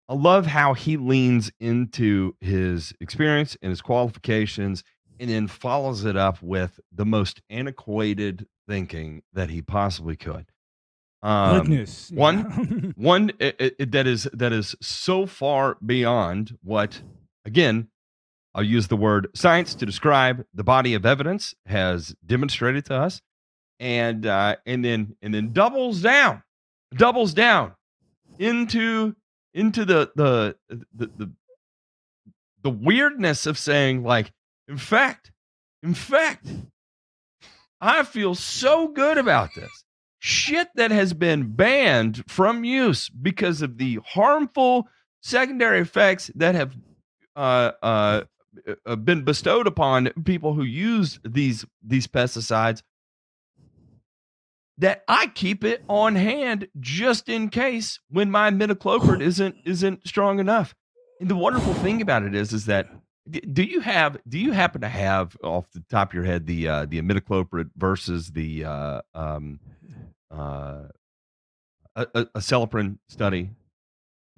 I love how he leans into his experience and his qualifications and then follows it up with the most antiquated thinking that he possibly could. Um, Goodness. one- [LAUGHS] one i- i- i- that is that is so far beyond what again i'll use the word science to describe the body of evidence has demonstrated to us. And uh and then and then doubles down doubles down into into the the the the, the weirdness of saying like in fact in fact i feel so good about this. Shit that has been banned from use because of the harmful secondary effects that have uh, uh, been bestowed upon people who use these these pesticides that I keep it on hand just in case when my imidacloprid [SIGHS] isn't isn't strong enough. And the wonderful thing about it is is that do you have do you happen to have off the top of your head the uh, the imidacloprid versus the uh, um, uh, a, a, a study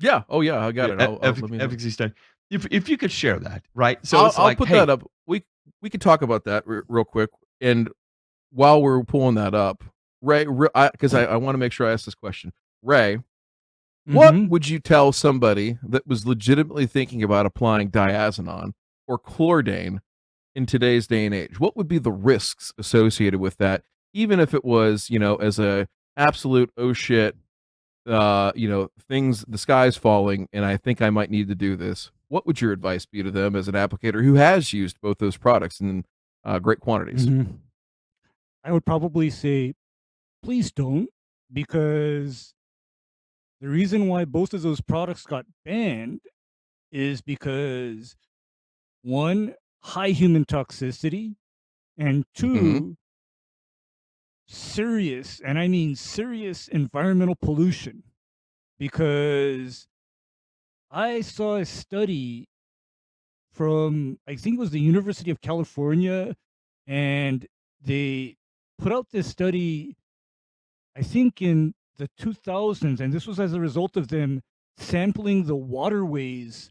Yeah. Oh yeah, I got it. I'll, I'll, efficacy study. If if you could share that, right? So I'll, it's I'll put hey, that up. We we could talk about that re- real quick. And while we're pulling that up, Ray, because I, I want to make sure I ask this question, Ray, what Mhm. would you tell somebody that was legitimately thinking about applying diazinon or chlordane in today's day and age? What would be the risks associated with that, even if it was, you know, as a absolute oh shit, uh, you know, things the sky's falling, and I think I might need to do this. What would your advice be to them as an applicator who has used both those products in uh, great quantities? Mhm. I would probably say, please don't, because the reason why both of those products got banned is because one, high human toxicity, and 2 serious, and I mean serious environmental pollution. Because I saw a study from, I think it was the University of California, and they put out this study, I think in the 2000s, and this was as a result of them sampling the waterways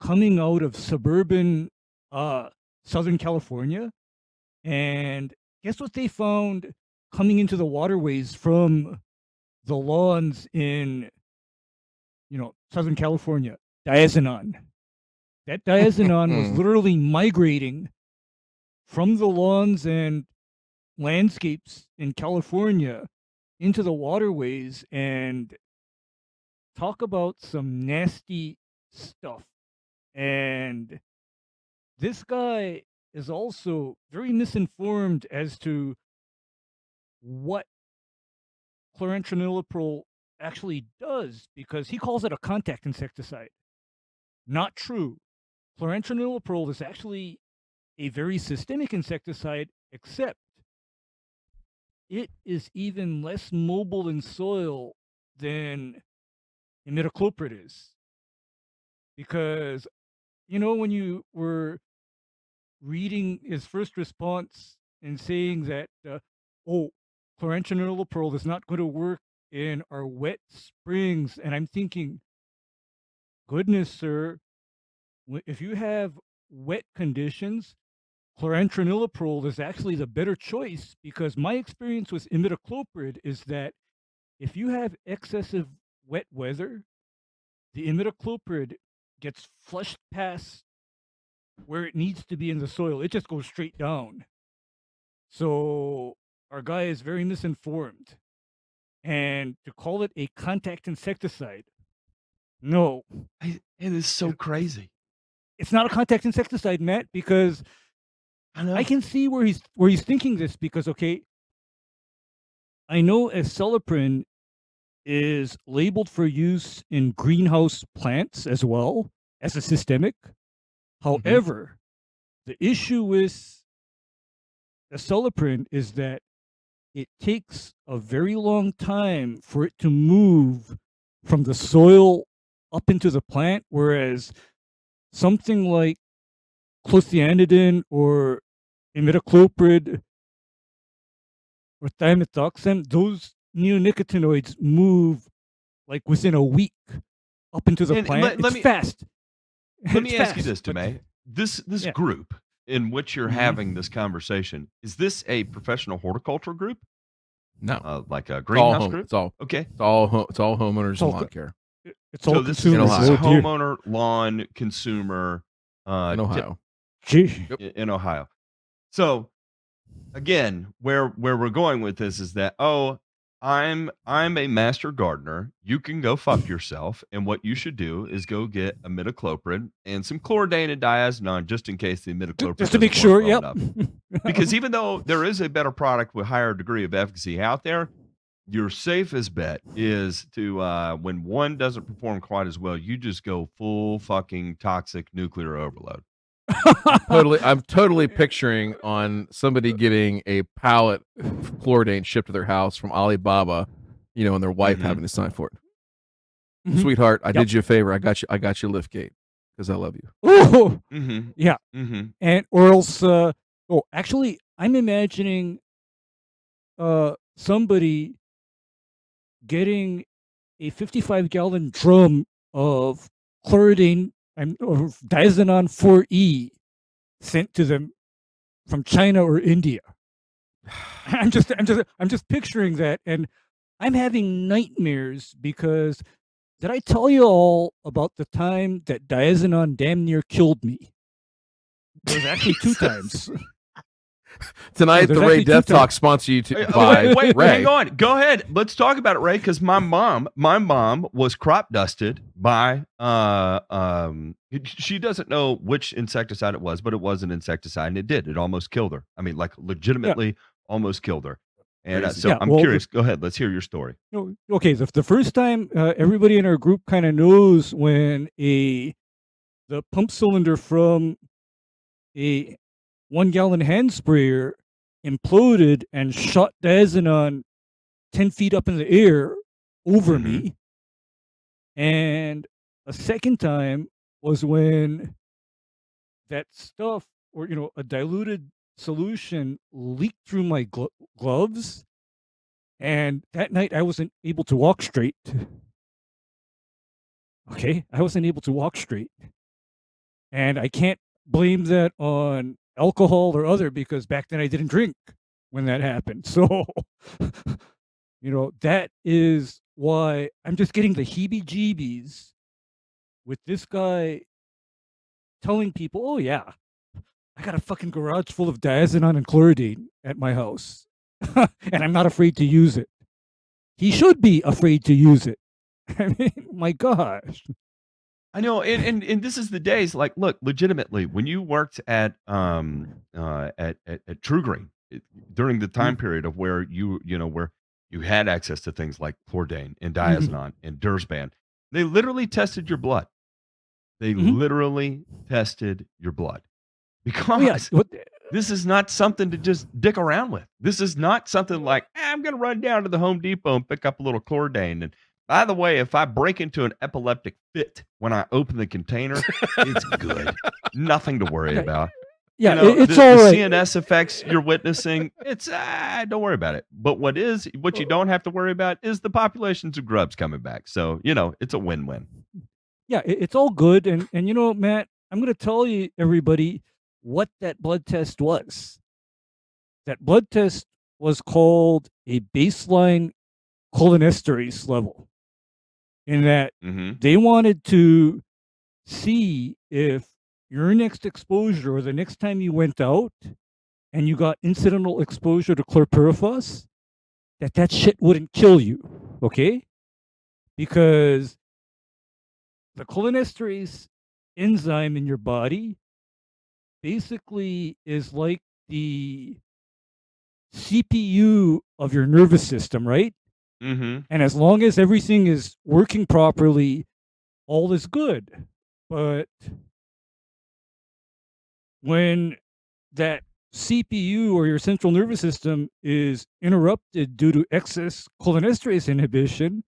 coming out of suburban uh, Southern California. And guess what they found coming into the waterways from the lawns in, you know, Southern California? Diazinon. That diazinon was hmm. literally migrating from the lawns and landscapes in California into the waterways and talk about some nasty stuff. And this guy is also very misinformed as to what chlorantraniliprole actually does because he calls it a contact insecticide. Not true. Chlorantraniliprole is actually a very systemic insecticide, except it is even less mobile in soil than imidacloprid is. Because, you know, when you were reading his first response and saying that, uh, oh, chlorantraniliprole is not going to work in our wet springs, and I'm thinking, goodness, sir, if you have wet conditions, chlorantraniliprole is actually the better choice because my experience with imidacloprid is that if you have excessive wet weather, the imidacloprid gets flushed past where it needs to be in the soil. It just goes straight down. So our guy is very misinformed. And to call it a contact insecticide, no, I- it is so crazy. it's not a contact insecticide, Matt, because I know. I can see where he's where he's thinking this because okay, I know acelepryn is labeled for use in greenhouse plants as well as a systemic. Mm-hmm. However, the issue with acelepryn is that it takes a very long time for it to move from the soil up into the plant, whereas something like clothianidin or imidacloprid or thiamethoxam, those neonicotinoids move like within a week up into the And plant. let- let it's me- fast. [LAUGHS] Let me It's ask you fast, this, but- Demay. This this Yeah. group in which you're Mhm. having this conversation is this a professional horticulture group, No, uh, like a it's all greenhouse group? it's all Okay, it's all it's all homeowners It's all and lawn co- care It- It's so all this is, in consumers. this is Ohio. Homeowner, lawn, consumer, uh, in di- Ohio. Gee. In Ohio. So again, where where we're going with this is that oh, I'm I'm a master gardener. You can go fuck yourself, and what you should do is go get a imidacloprid and some chlordane and diazinon just in case the imidacloprid Just to make sure, well yep. [LAUGHS] Because even though there is a better product with higher degree of efficacy out there, your safest bet is to uh, when one doesn't perform quite as well, you just go full fucking toxic nuclear overload. [LAUGHS] totally i'm totally picturing on somebody getting a pallet of chlordane shipped to their house from alibaba you know and their wife Mhm. having to sign for it Mhm. sweetheart i Yep. did you a favor i got you i got you a lift gate because i love you Ooh. Mm-hmm. Yeah. Mm-hmm. and or else uh oh actually i'm imagining uh somebody getting a 55 gallon drum of chloroidine and or diazinon 4E sent to them from China or India. [SIGHS] I'm just I'm just I'm just picturing that and I'm having nightmares because did I tell you all about the time that diazinon damn near killed me? It was actually two [LAUGHS] times. [LAUGHS] Tonight, there's the Ray actually Death times. Talk sponsored you to, by wait, wait, Ray. hang on. Go ahead. Let's talk about it, Ray, because my mom, my mom was crop dusted by uh um she doesn't know which insecticide it was, but it was an insecticide and it did. It almost killed her. I mean, like legitimately almost killed her. And uh, so Yeah, I'm well, curious. Go ahead. Let's hear your story. No, okay. The, the first time uh, everybody in our group kind of knows when a the pump cylinder from a one gallon hand sprayer imploded and shot diazinon ten feet up in the air over me. Mm-hmm. And a second time was when that stuff, or you know, a diluted solution leaked through my glo- gloves and that night I wasn't able to walk straight. Okay, I wasn't able to walk straight. And I can't blame that on alcohol or other because back then I didn't drink when that happened. [LAUGHS] So, you know, that is why I'm just getting the heebie jeebies with this guy telling people, oh, yeah, I got a fucking garage full of diazinon and chloroidine at my house. [LAUGHS] and I'm not afraid to use it. He should be afraid to use it. [LAUGHS] I mean, my gosh. I know, and, and and this is the days. Like, look, legitimately, when you worked at um uh at at, at TruGreen it- during the time period of where you you know where you had access to things like chlordane and diazinon and Dursban, they literally tested your blood. They Mhm. literally tested your blood because [LAUGHS] Oh, yeah. What, this is not something to just dick around with. This is not something like "Ah, I'm going to run down to the Home Depot and pick up a little chlordane. And by the way, if I break into an epileptic fit when I open the container, it's [LAUGHS] good. Nothing to worry Okay. about. yeah, You know, it's the, all the right. CNS effects you're witnessing, it's ah, don't worry about it. But what is what you don't have to worry about is the populations of grubs coming back. So you know, it's a win-win. yeah, it's all good. And and you know, Matt, I'm going to tell you everybody what that blood test was. That blood test was called a baseline cholinesterase level. In that Mm-hmm. they wanted to see if your next exposure or the next time you went out and you got incidental exposure to chlorpyrifos, that that shit wouldn't kill you, okay? Because the cholinesterase enzyme in your body basically is like the CPU of your nervous system, right? Mm-hmm. And as long as everything is working properly, all is good. But when that CPU or your central nervous system is interrupted due to excess cholinesterase inhibition,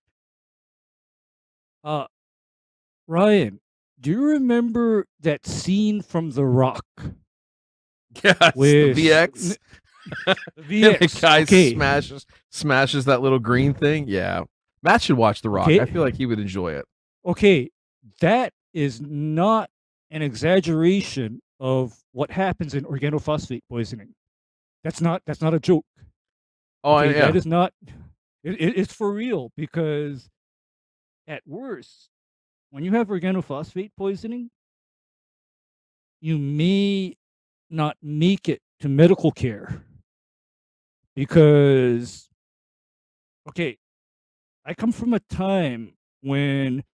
uh, Ryan, do you remember that scene from The Rock? [LAUGHS] Yes, With- The VX. [LAUGHS] the guy okay. smashes smashes that little green thing. Yeah, Matt should watch The Rock. Okay. I feel like he would enjoy it. okay, that is not an exaggeration of what happens in organophosphate poisoning. That's not that's not a joke. Oh, okay? yeah. that is not. It, it- it's for real because, at worst, when you have organophosphate poisoning, you may not make it to medical care because, okay, I come from a time when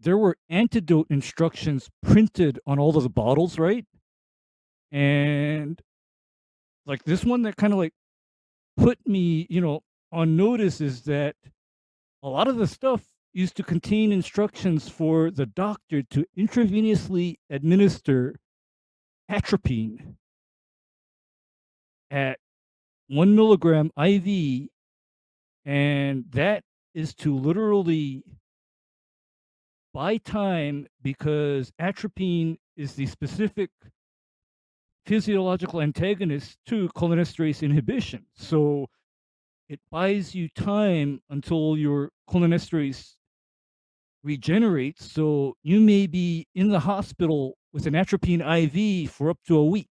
there were antidote instructions printed on all of the bottles, right? And like this one that kind of like put me, you know, on notice is that a lot of the stuff used to contain instructions for the doctor to intravenously administer atropine at one milligram IV, and that is to literally buy time because atropine is the specific physiological antagonist to cholinesterase inhibition. So it buys you time until your cholinesterase regenerates. So you may be in the hospital with an atropine IV for up to a week.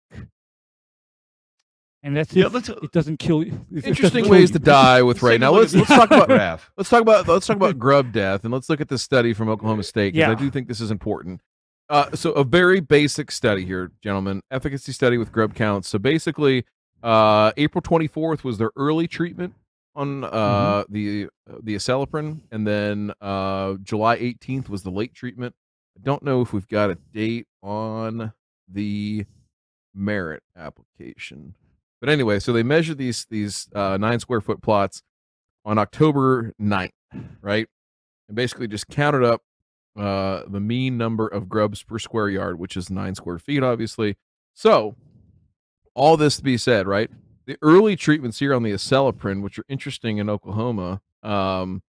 And that's Yeah, if let's- it doesn't kill you. [LAUGHS] if Interesting ways kill to die with right now. Let's let's talk about [LAUGHS] graph. let's talk about let's talk about grub death and let's look at this study from Oklahoma State because I do think this is important. Uh, so a very basic study here, gentlemen, efficacy study with grub counts. So basically, uh, April 24th was their early treatment on uh, the the acelepryn, and then uh, July 18th was the late treatment. I don't know if we've got a date on the merit application, but anyway, so they measured these these uh, nine square foot plots on October 9th, right? And basically just counted up uh, the mean number of grubs per square yard, which is nine square feet, obviously. So, all this to be said, right? The early treatments here on the acelepryn, which are interesting in Oklahoma, um,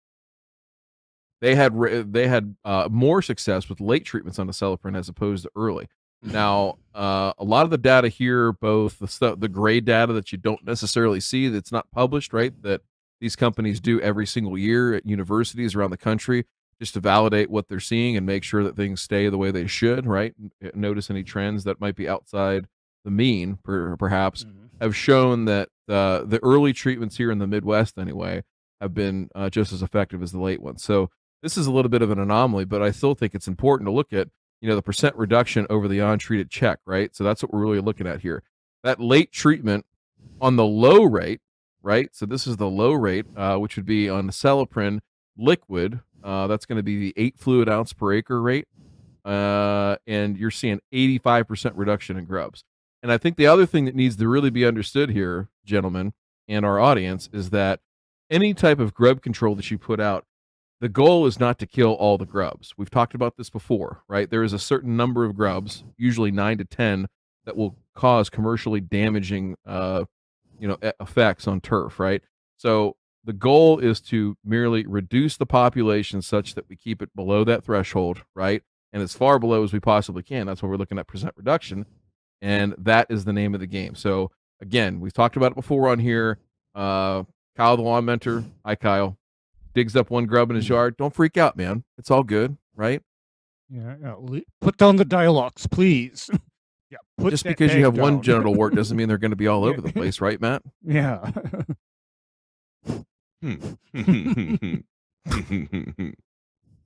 they had they had uh, more success with late treatments on acelepryn as opposed to early. Now, uh, a lot of the data here, both the stuff, the grade data that you don't necessarily see, that's not published, right? That these companies do every single year at universities around the country, just to validate what they're seeing and make sure that things stay the way they should, right? Notice any trends that might be outside the mean, per, perhaps, have shown that uh, the early treatments here in the Midwest, anyway, have been uh, just as effective as the late ones. So this is a little bit of an anomaly, but I still think it's important to look at, you know, the percent reduction over the untreated check, right? So that's what we're really looking at here. That late treatment on the low rate, right? So this is the low rate, uh, which would be on the Acelepryn liquid. Uh, that's going to be the eight fluid ounce per acre rate. Uh, and you're seeing 85% reduction in grubs. And I think the other thing that needs to really be understood here, gentlemen, and our audience, is that any type of grub control that you put out, the goal is not to kill all the grubs. We've talked about this before, right? There is a certain number of grubs, usually nine to 10, that will cause commercially damaging, uh, you know, effects on turf, right? So the goal is to merely reduce the population such that we keep it below that threshold, right? And as far below as we possibly can. That's what we're looking at percent reduction. And that is the name of the game. So again, we've talked about it before on here. Uh, Kyle the lawn mentor, hi Kyle, digs up one grub in his yard. Don't freak out, man. It's all good, right? Yeah, yeah, put down the Dylox, please. [LAUGHS] yeah, Just because you have one genital wart doesn't mean they're going to be all [LAUGHS] over the place, right, Matt? [LAUGHS] yeah.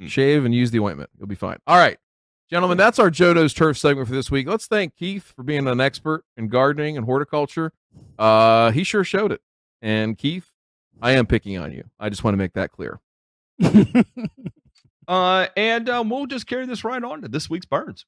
Shave and use the ointment. You'll be fine. All right. Gentlemen, that's our Joe Knows Turf segment for this week. Let's thank Keith for being an expert in gardening and horticulture. Uh, he sure showed it. And Keith, I am picking on you. I just want to make that clear. [LAUGHS] Uh, and um, we'll just carry this right on to this week's birds.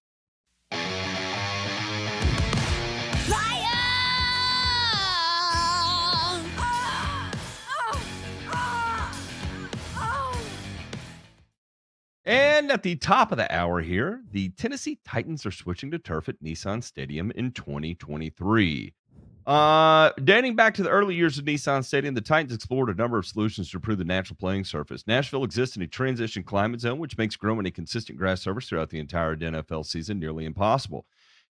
And at the top of the hour here, the Tennessee Titans are switching to turf at Nissan Stadium in 2023. Uh, dating back to the early years of Nissan Stadium, the Titans explored a number of solutions to improve the natural playing surface. Nashville exists in a transition climate zone, which makes growing a consistent grass surface throughout the entire NFL season nearly impossible.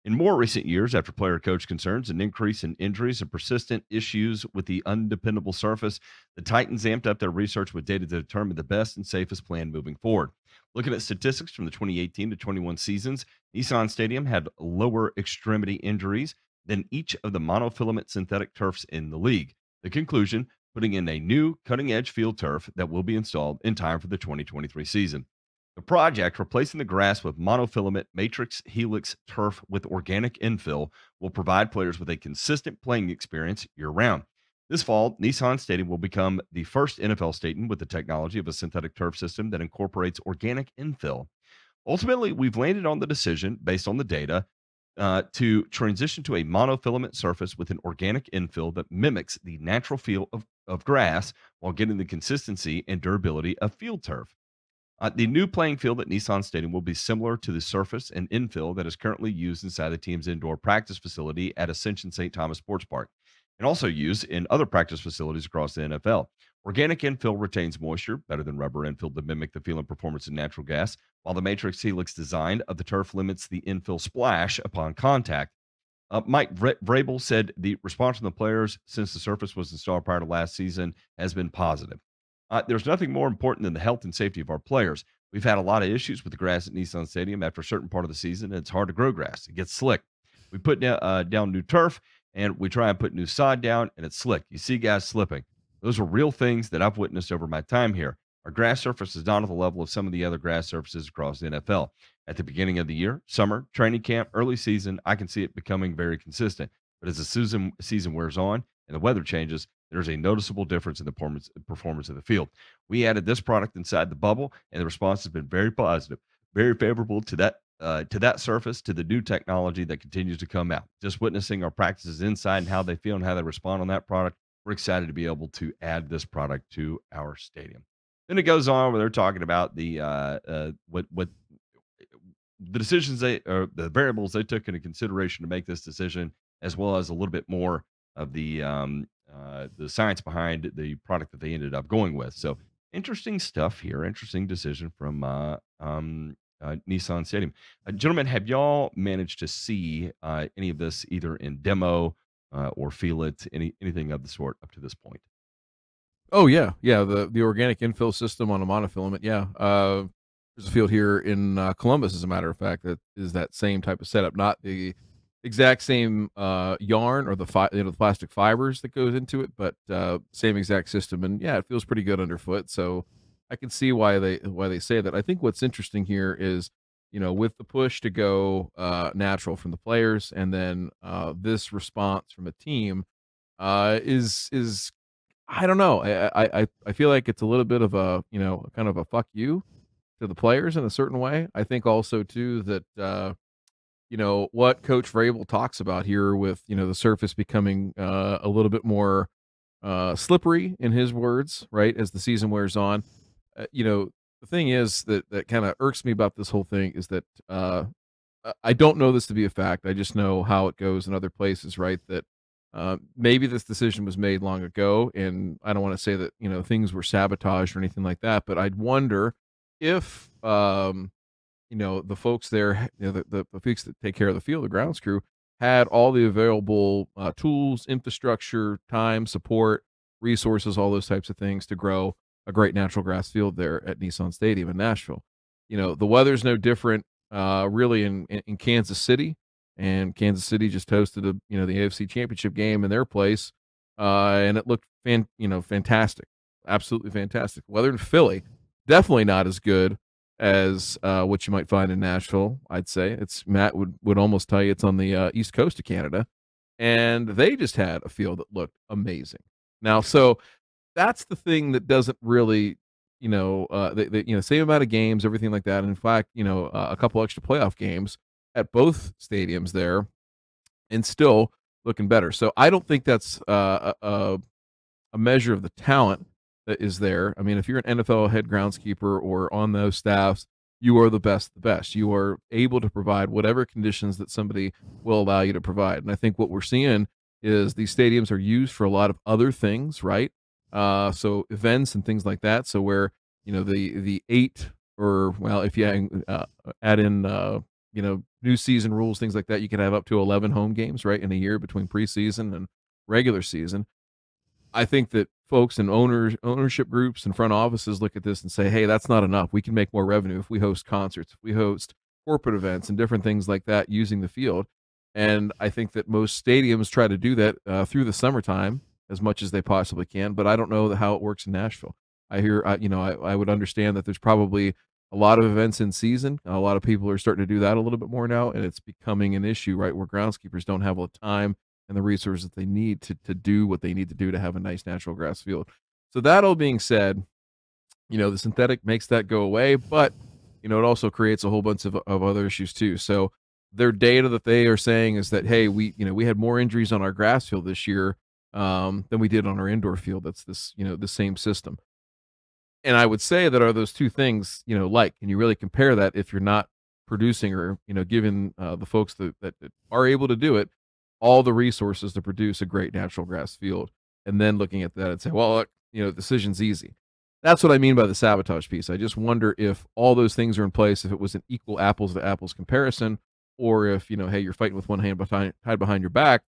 In more recent years, after player coach concerns, an increase in injuries, and persistent issues with the undependable surface, the Titans amped up their research with data to determine the best and safest plan moving forward. Looking at statistics from the 2018 to 21 seasons, Nissan Stadium had lower extremity injuries than each of the monofilament synthetic turfs in the league. The conclusion putting in a new cutting edge field turf that will be installed in time for the 2023 season. The project, replacing the grass with monofilament matrix helix turf with organic infill, will provide players with a consistent playing experience year round. This fall, Nissan Stadium will become the first NFL stadium with the technology of a synthetic turf system that incorporates organic infill. Ultimately, we've landed on the decision based on the data uh, to transition to a monofilament surface with an organic infill that mimics the natural feel of, of grass while getting the consistency and durability of field turf. Uh, the new playing field at Nissan Stadium will be similar to the surface and infill that is currently used inside the team's indoor practice facility at Ascension St. Thomas Sports Park and also used in other practice facilities across the NFL. Organic infill retains moisture better than rubber infill to mimic the feel and performance of natural gas, while the matrix helix design of the turf limits the infill splash upon contact. Uh, Mike Vra- Vrabel said the response from the players since the surface was installed prior to last season has been positive. Uh, there's nothing more important than the health and safety of our players. We've had a lot of issues with the grass at Nissan Stadium after a certain part of the season. It's hard to grow grass, it gets slick. We put uh, down new turf and we try and put new sod down, and it's slick. You see guys slipping. Those are real things that I've witnessed over my time here. Our grass surface is not at the level of some of the other grass surfaces across the NFL. At the beginning of the year, summer, training camp, early season, I can see it becoming very consistent. But as the season, season wears on and the weather changes, there's a noticeable difference in the performance, of the field. We added this product inside the bubble, and the response has been very positive, very favorable to that uh, to that surface, to the new technology that continues to come out. Just witnessing our practices inside and how they feel and how they respond on that product, we're excited to be able to add this product to our stadium. Then it goes on where they're talking about the uh, uh, what what the decisions they or the variables they took into consideration to make this decision, as well as a little bit more of the um, uh, the science behind the product that they ended up going with. So interesting stuff here. Interesting decision from uh, um, uh, Nissan Stadium. Uh, gentlemen, have y'all managed to see uh, any of this either in demo uh, or feel it, any anything of the sort up to this point? Oh yeah, yeah. The the organic infill system on a monofilament. Yeah. Uh, there's a field here in uh, Columbus, as a matter of fact, that is that same type of setup. Not the exact same uh, yarn or the fi- you know the plastic fibers that goes into it, but uh, same exact system. And yeah, it feels pretty good underfoot. So I can see why they why they say that. I think what's interesting here is you know with the push to go uh, natural from the players, and then uh, this response from a team uh, is is I don't know. I, I I feel like it's a little bit of a you know kind of a fuck you to the players in a certain way. I think also too that uh, you know what Coach Vrabel talks about here with you know the surface becoming uh, a little bit more uh, slippery in his words, right? As the season wears on, uh, you know the thing is that that kind of irks me about this whole thing is that uh, I don't know this to be a fact. I just know how it goes in other places, right? That uh, maybe this decision was made long ago, and I don't want to say that you know things were sabotaged or anything like that, but I'd wonder if um, you know the folks there, you know, the, the, the folks that take care of the field, the grounds crew, had all the available uh, tools, infrastructure, time, support, resources, all those types of things to grow a great natural grass field there at Nissan Stadium in Nashville. You know, the weather's no different, uh, really, in, in, Kansas City and Kansas City just hosted a you know the AFC Championship game in their place, uh, and it looked fan you know fantastic, absolutely fantastic. Weather in Philly, definitely not as good as uh, what you might find in Nashville. I'd say it's Matt would would almost tell you it's on the uh, east coast of Canada, and they just had a field that looked amazing. Now, so that's the thing that doesn't really you know, uh, you know, same amount of games, everything like that. And in fact, you know, uh, a couple extra playoff games at both stadiums there and still looking better. So I don't think that's uh, a, a measure of the talent that is there. I mean, if you're an NFL head groundskeeper or on those staffs, you are the best, the best. You are able to provide whatever conditions that somebody will allow you to provide. And I think what we're seeing is these stadiums are used for a lot of other things, right? Uh, so events and things like that. So where you know the the eight or well, if you uh, add in uh, you know new season rules, things like that. You can have up to 11 home games, right, in a year between preseason and regular season. I think that folks and owners, ownership groups and front offices look at this and say, hey, that's not enough. We can make more revenue if we host concerts, if we host corporate events and different things like that using the field. And I think that most stadiums try to do that uh, through the summertime as much as they possibly can. But I don't know how it works in Nashville. I hear, I, you know, I, I would understand that there's probably a lot of events in season. A lot of people are starting to do that a little bit more now, and it's becoming an issue, right? Where groundskeepers don't have the time and the resources that they need to to do what they need to do to have a nice natural grass field. So that all being said, you know the synthetic makes that go away, but you know it also creates a whole bunch of, of other issues too. So their data that they are saying is that hey, we you know we had more injuries on our grass field this year um, than we did on our indoor field. That's this you know the same system and I would say that are those two things, you know, like, can you really compare that if you're not producing or, you know, giving uh, the folks that, that, that are able to do it all the resources to produce a great natural grass field and then looking at that and say, well, you know, decision's easy. That's what I mean by the sabotage piece. I just wonder if all those things are in place, if it was an equal apples to apples comparison, or if, you know, hey, you're fighting with one hand behind, tied behind your back.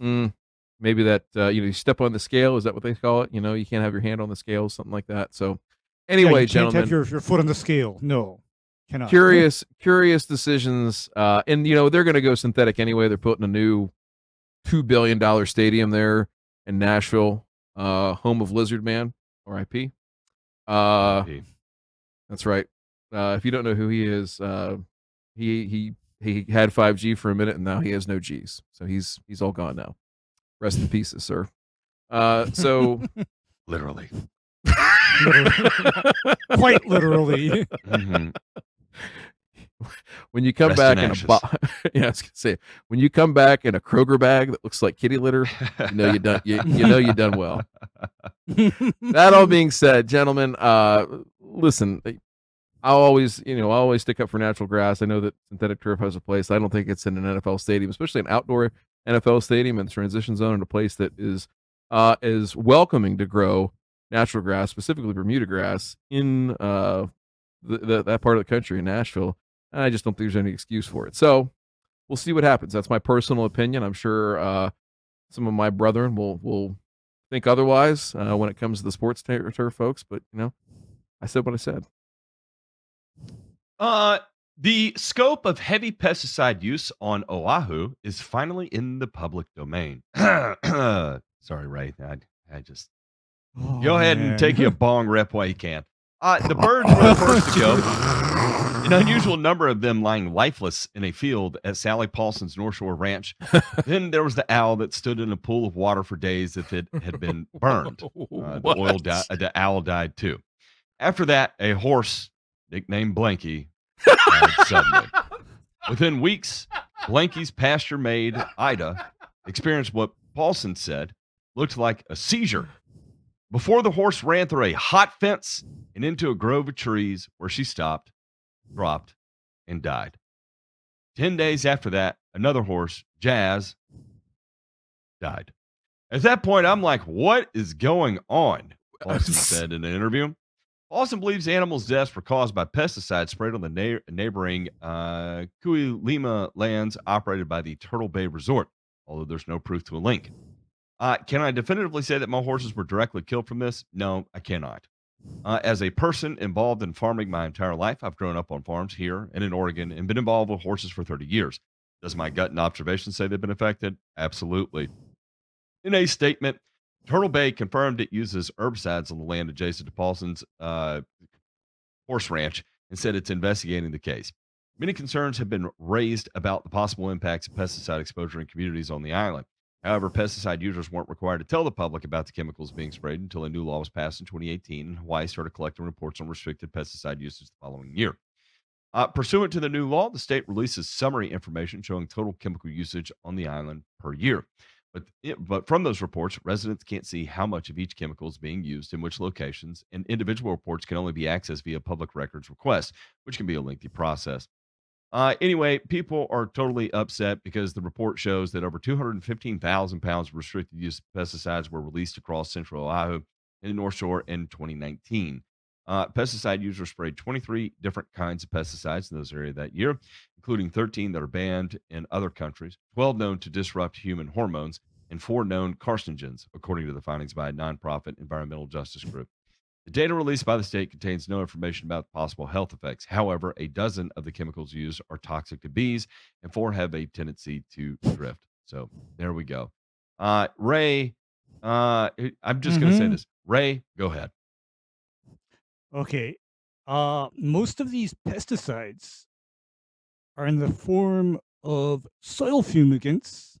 Mm, maybe that uh, you know you step on the scale is that what they call it? You know you can't have your hand on the scale something like that. So Yeah, Anyway, you can't gentlemen, have your, your foot on the scale. No, cannot. curious curious decisions uh and you know they're going to go synthetic anyway. They're putting a new 2 billion dollar stadium there in Nashville uh home of Lizard Man RIP uh that's right. Uh if you don't know who he is uh he he he had 5G for a minute and now he has no G's. So he's he's all gone now rest in pieces sir uh so [LAUGHS] literally. [LAUGHS] Quite literally. Mhm. when you come Rest back in in, a ashes. bo- [LAUGHS] yeah, I was gonna say when you come back in a Kroger bag that looks like kitty litter, you know you done you, you know you done well. That all being said, gentlemen, uh, listen, I always you know I always stick up for natural grass. I know that synthetic turf has a place. I don't think it's in an NFL stadium, especially an outdoor NFL stadium and transition zone in a place that is uh, is welcoming to grow natural grass, specifically Bermuda grass, in uh, the, the, that part of the country in Nashville. And I just don't think there's any excuse for it. So we'll see what happens. That's my personal opinion. I'm sure uh, some of my brethren will will think otherwise uh, when it comes to the sports tur- turf folks. But you know, I said what I said. Uh, the scope of heavy pesticide use on Oahu is finally in the public domain. [CLEARS THROAT] Sorry, Ray. I, I just Oh, go ahead man. and take you a bong rep while you can. Uh, the birds [LAUGHS] were the first to go. An unusual number of them lying lifeless in a field at Sally Paulson's North Shore Ranch. then there was the owl that stood in a pool of water for days if it had been [LAUGHS] burned. Uh, the oil di- the owl died too. After that, a horse nicknamed Blanky suddenly. Within weeks, Blanky's pasture maid Ida experienced what Paulson said looked like a seizure. Before the horse ran through a hot fence and into a grove of trees where she stopped, dropped, and died. Ten days after that, another horse, Jazz, died. At that point, I'm like, what is going on? Paulson said in an interview. Paulson believes animals' deaths were caused by pesticides sprayed on the na- neighboring uh, lands operated by the Turtle Bay Resort, although there's no proof to a link. Uh, can I definitively say that my horses were directly killed from this? No, I cannot. Uh, as a person involved in farming my entire life, I've grown up on farms here and in Oregon and been involved with horses for 30 years. Does my gut and observation say they've been affected? Absolutely. In a statement, Turtle Bay confirmed it uses herbicides on the land adjacent to Paulson's uh, horse ranch and said it's investigating the case. Many concerns have been raised about the possible impacts of pesticide exposure in communities on the island. However, pesticide users weren't required to tell the public about the chemicals being sprayed until a new law was passed in 2018, and Hawaii started collecting reports on restricted pesticide usage the following year. Uh, pursuant to the new law, the state releases summary information showing total chemical usage on the island per year. But, but from those reports, residents can't see how much of each chemical is being used in which locations, and individual reports can only be accessed via public records request, which can be a lengthy process. Uh, anyway, people are totally upset because the report shows that over 215,000 pounds of restricted use pesticides were released across central Oahu and the North Shore in 2019. Uh, pesticide users sprayed 23 different kinds of pesticides in those areas that year, including 13 that are banned in other countries, 12 known to disrupt human hormones, and four known carcinogens, according to the findings by a nonprofit environmental justice group. The data released by the state contains no information about possible health effects. However, a dozen of the chemicals used are toxic to bees, and four have a tendency to drift. So there we go. Uh, Ray, uh, I'm just going to say this. Ray, go ahead. Okay. Uh, most of these pesticides are in the form of soil fumigants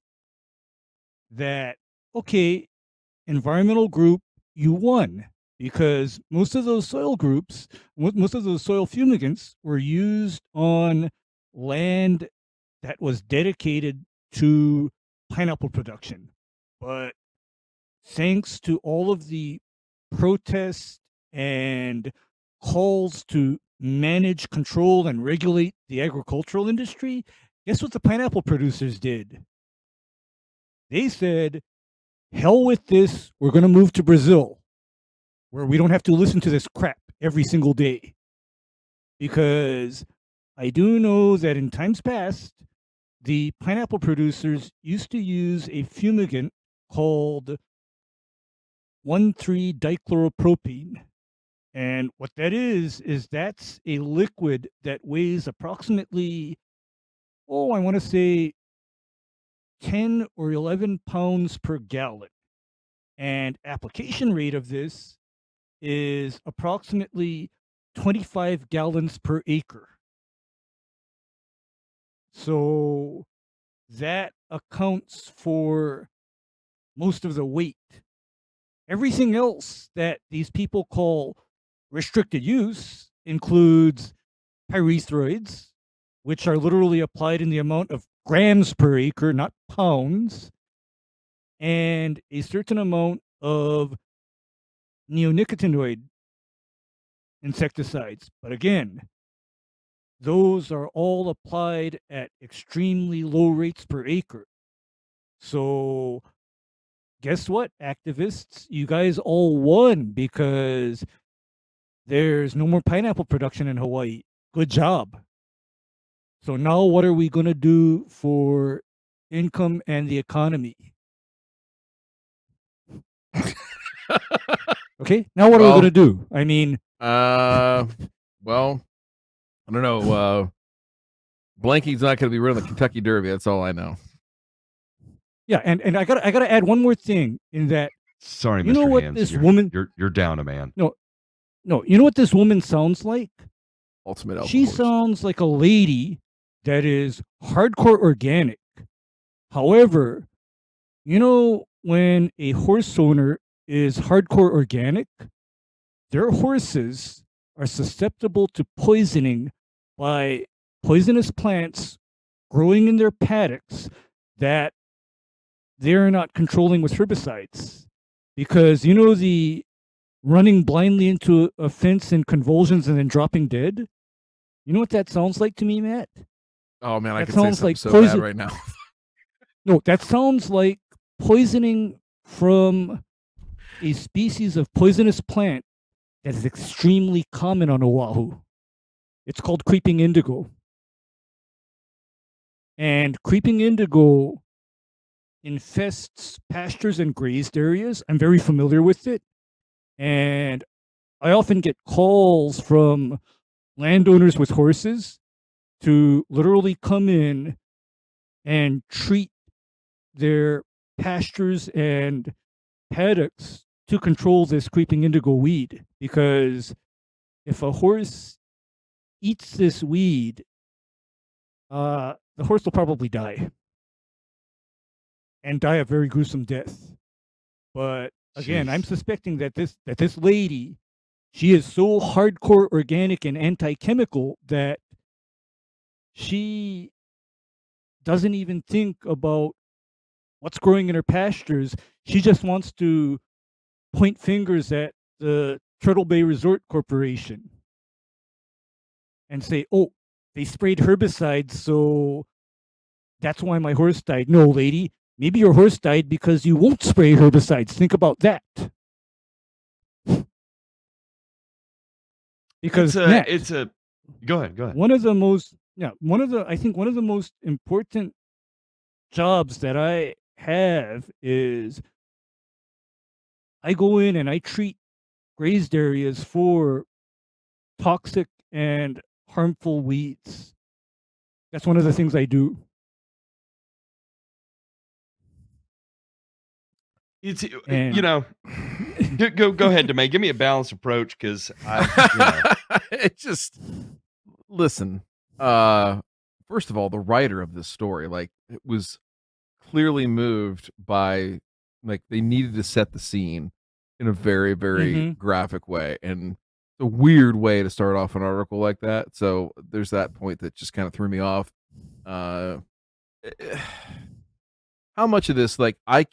that, okay, environmental group, you won because most of those soil groups, mo- most of those soil fumigants were used on land that was dedicated to pineapple production. But thanks to all of the protests and calls to manage, control, and regulate the agricultural industry, guess what the pineapple producers did? They said, hell with this, we're going to move to Brazil, where we don't have to listen to this crap every single day. Because I do know that in times past, the pineapple producers used to use a fumigant called 1,3 dichloropropene And what that is, is that's a liquid that weighs approximately, oh, I want to say 10 or 11 pounds per gallon. And application rate of this is approximately 25 gallons per acre. So that accounts for most of the weight. Everything else that these people call restricted use includes pyrethroids, which are literally applied in the amount of grams per acre, not pounds, and a certain amount of neonicotinoid insecticides. But again, those are all applied at extremely low rates per acre. So, guess what, activists? You guys all won because there's no more pineapple production in Hawaii. Good job. So, now what are we going to do for income and the economy? Okay, now what are we going to do? I mean, Uh, [LAUGHS] well, I don't know. Uh, Blanky's not going to be running the Kentucky Derby. That's all I know. yeah, and, and I got I got to add one more thing in that Sorry, You Mr. know what Hands, this you're, woman- You're you're down a man. no, you know what this woman sounds like? Ultimate She sounds like a lady that is hardcore organic. However, you know, when a horse owner is hardcore organic, their horses are susceptible to poisoning by poisonous plants growing in their paddocks that they're not controlling with herbicides. Because, you know, the running blindly into a fence in convulsions and then dropping dead? You know what that sounds like to me, Matt? Oh man, I that could say sounds like so poison- bad right now. [LAUGHS] No, that sounds like poisoning from a species of poisonous plant that is extremely common on Oahu. It's called creeping indigo. And creeping indigo infests pastures and grazed areas. I'm very familiar with it. And I often get calls from landowners with horses to literally come in and treat their pastures and paddocks to control this creeping indigo weed. Because if a horse eats this weed uh the horse will probably die. And die a very gruesome death. But again i'm suspecting that this that this lady she is so hardcore organic and anti-chemical that she doesn't even think about what's growing in her pastures. She just wants to point fingers at the Turtle Bay Resort Corporation and say, oh, they sprayed herbicides, so that's why my horse died. No, lady, maybe your horse died because you won't spray herbicides. Think about that. Because It's a, it's a. Go ahead. Go ahead. one of the most yeah one of the i think one of the most important jobs that i have is i go in and i treat grazed areas for toxic and harmful weeds that's one of the things i do It's you know. Go go, go ahead, Demay. Give me a balanced approach because I. You know, [LAUGHS] it just listen. Uh, first of all, the writer of this story, like, it was clearly moved by like they needed to set the scene in a very very Mhm. graphic way and a weird way to start off an article like that so there's that point that just kind of threw me off uh [SIGHS] how much of this like i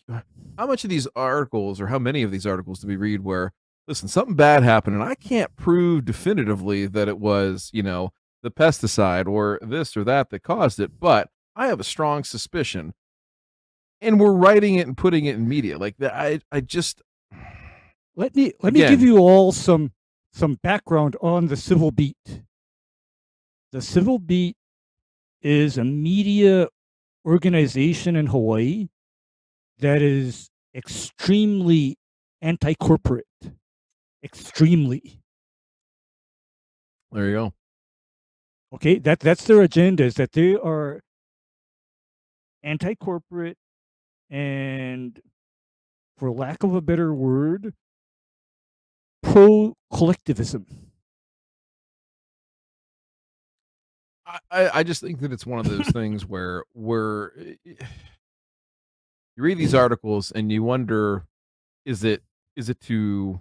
how much of these articles or how many of these articles do we read where listen something bad happened and i can't prove definitively that it was you know the pesticide or this or that that caused it but i have a strong suspicion and we're writing it and putting it in media like that i i just [SIGHS] let me let me give you all some some background on the civil beat. The civil beat is a media organization in hawaii that is extremely anti-corporate extremely There you go. Okay, that that's their agenda is that they are anti-corporate and for lack of a better word pro collectivism. I, I just think that it's one of those things where where eh, eh, you read these articles and you wonder is it is it to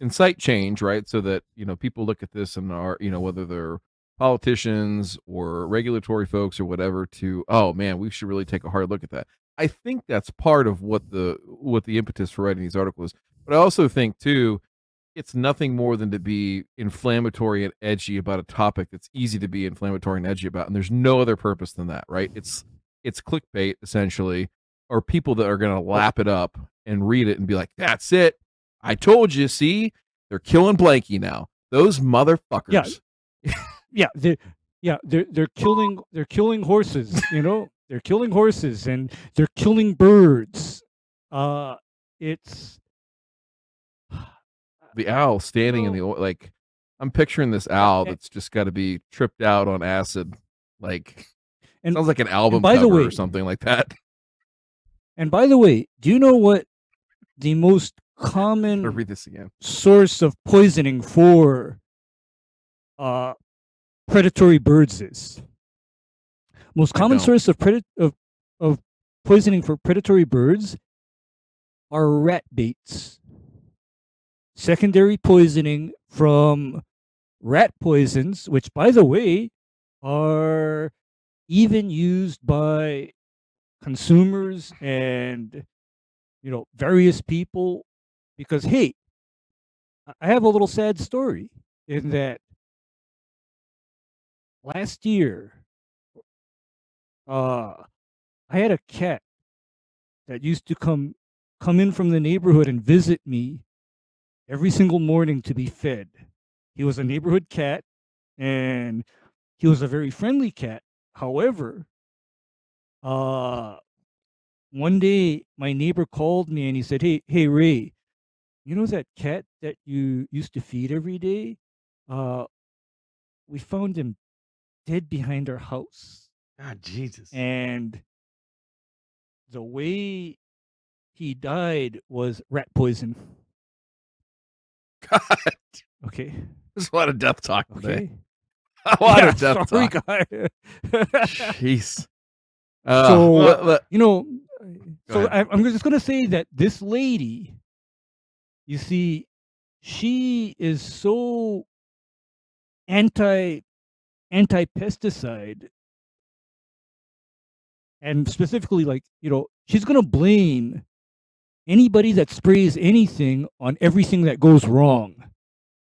incite change right? So that you know people look at this and are you know whether they're politicians or regulatory folks or whatever to oh man we should really take a hard look at that. I think that's part of what the what the impetus for writing these articles but i also think too it's nothing more than to be inflammatory and edgy about a topic that's easy to be inflammatory and edgy about and there's no other purpose than that right? It's it's clickbait essentially or people that are going to lap it up and read it and be like that's it. I told you see? They're killing blanky now. Those motherfuckers. Yeah, they yeah, they're they're killing they're killing horses, you know? they're killing horses and they're killing birds. Uh it's the owl standing in the like i'm picturing this owl that's just got to be tripped out on acid like and sounds like an album cover way- or something like that and by the way, do you know what the most common read this again. source of poisoning for uh predatory birds is? Most common source of predat- of of poisoning for predatory birds are rat baits. Secondary poisoning from rat poisons which by the way are even used by consumers and you know various people because hey I- have a little sad story in that last year uh I had a cat that used to come come in from the neighborhood and visit me every single morning to be fed. He was a neighborhood cat and he was a very friendly cat. However, uh one day my neighbor called me and he said, "Hey, hey Ray, you know that cat that you used to feed every day? Uh we found him dead behind our house." God, Jesus. and the way he died was rat poison. god Okay. there's a lot of death talk today Okay. [LAUGHS] a lot Yeah, of [LAUGHS] death sorry, talk guy. [LAUGHS] jeez uh, So, let- you know, Go so. I, I'm just going to say that this lady, you see, she is so anti anti pesticide, and specifically, like you know, she's going to blame anybody that sprays anything on everything that goes wrong.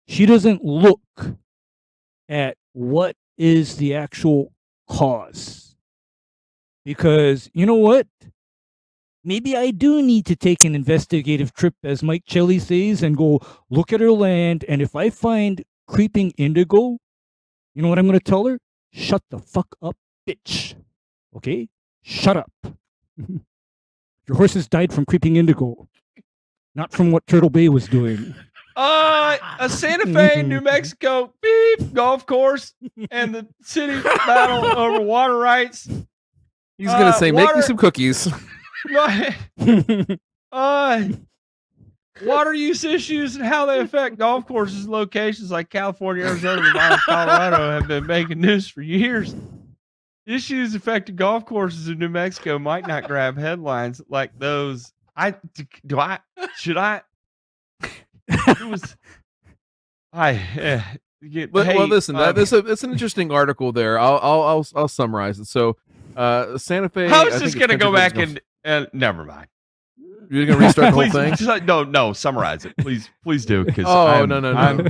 She doesn't look at what is the actual cause. Because you know what? Maybe I do need to take an investigative trip, as Mike Shelley says, and go look at her land. And if I find creeping indigo, you know what I'm going to tell her? Shut the fuck up, bitch. Okay? Shut up. [LAUGHS] Your horses died from creeping indigo, not from what Turtle Bay was doing. [LAUGHS] Uh, a Santa Fe, [LAUGHS] New Mexico, beep, golf course, and the city battle over water rights. He's gonna uh, say make me some cookies [LAUGHS] [LAUGHS] uh, water use issues and how they affect golf courses, locations like California, Arizona, and [LAUGHS] Colorado have been making news for years. Issues affecting golf courses in New Mexico might not grab headlines like those. I do I should I? It was I. Uh, get- well, hey, listen, uh, that, this it's an interesting article there. I'll I'll I'll, I'll summarize it. So, uh, Santa Fe. I was think just gonna go back and and never mind. You're gonna restart the whole [LAUGHS] thing. just, no, no, summarize it, please, please do. Because Oh, I'm, no, no, no. I'm,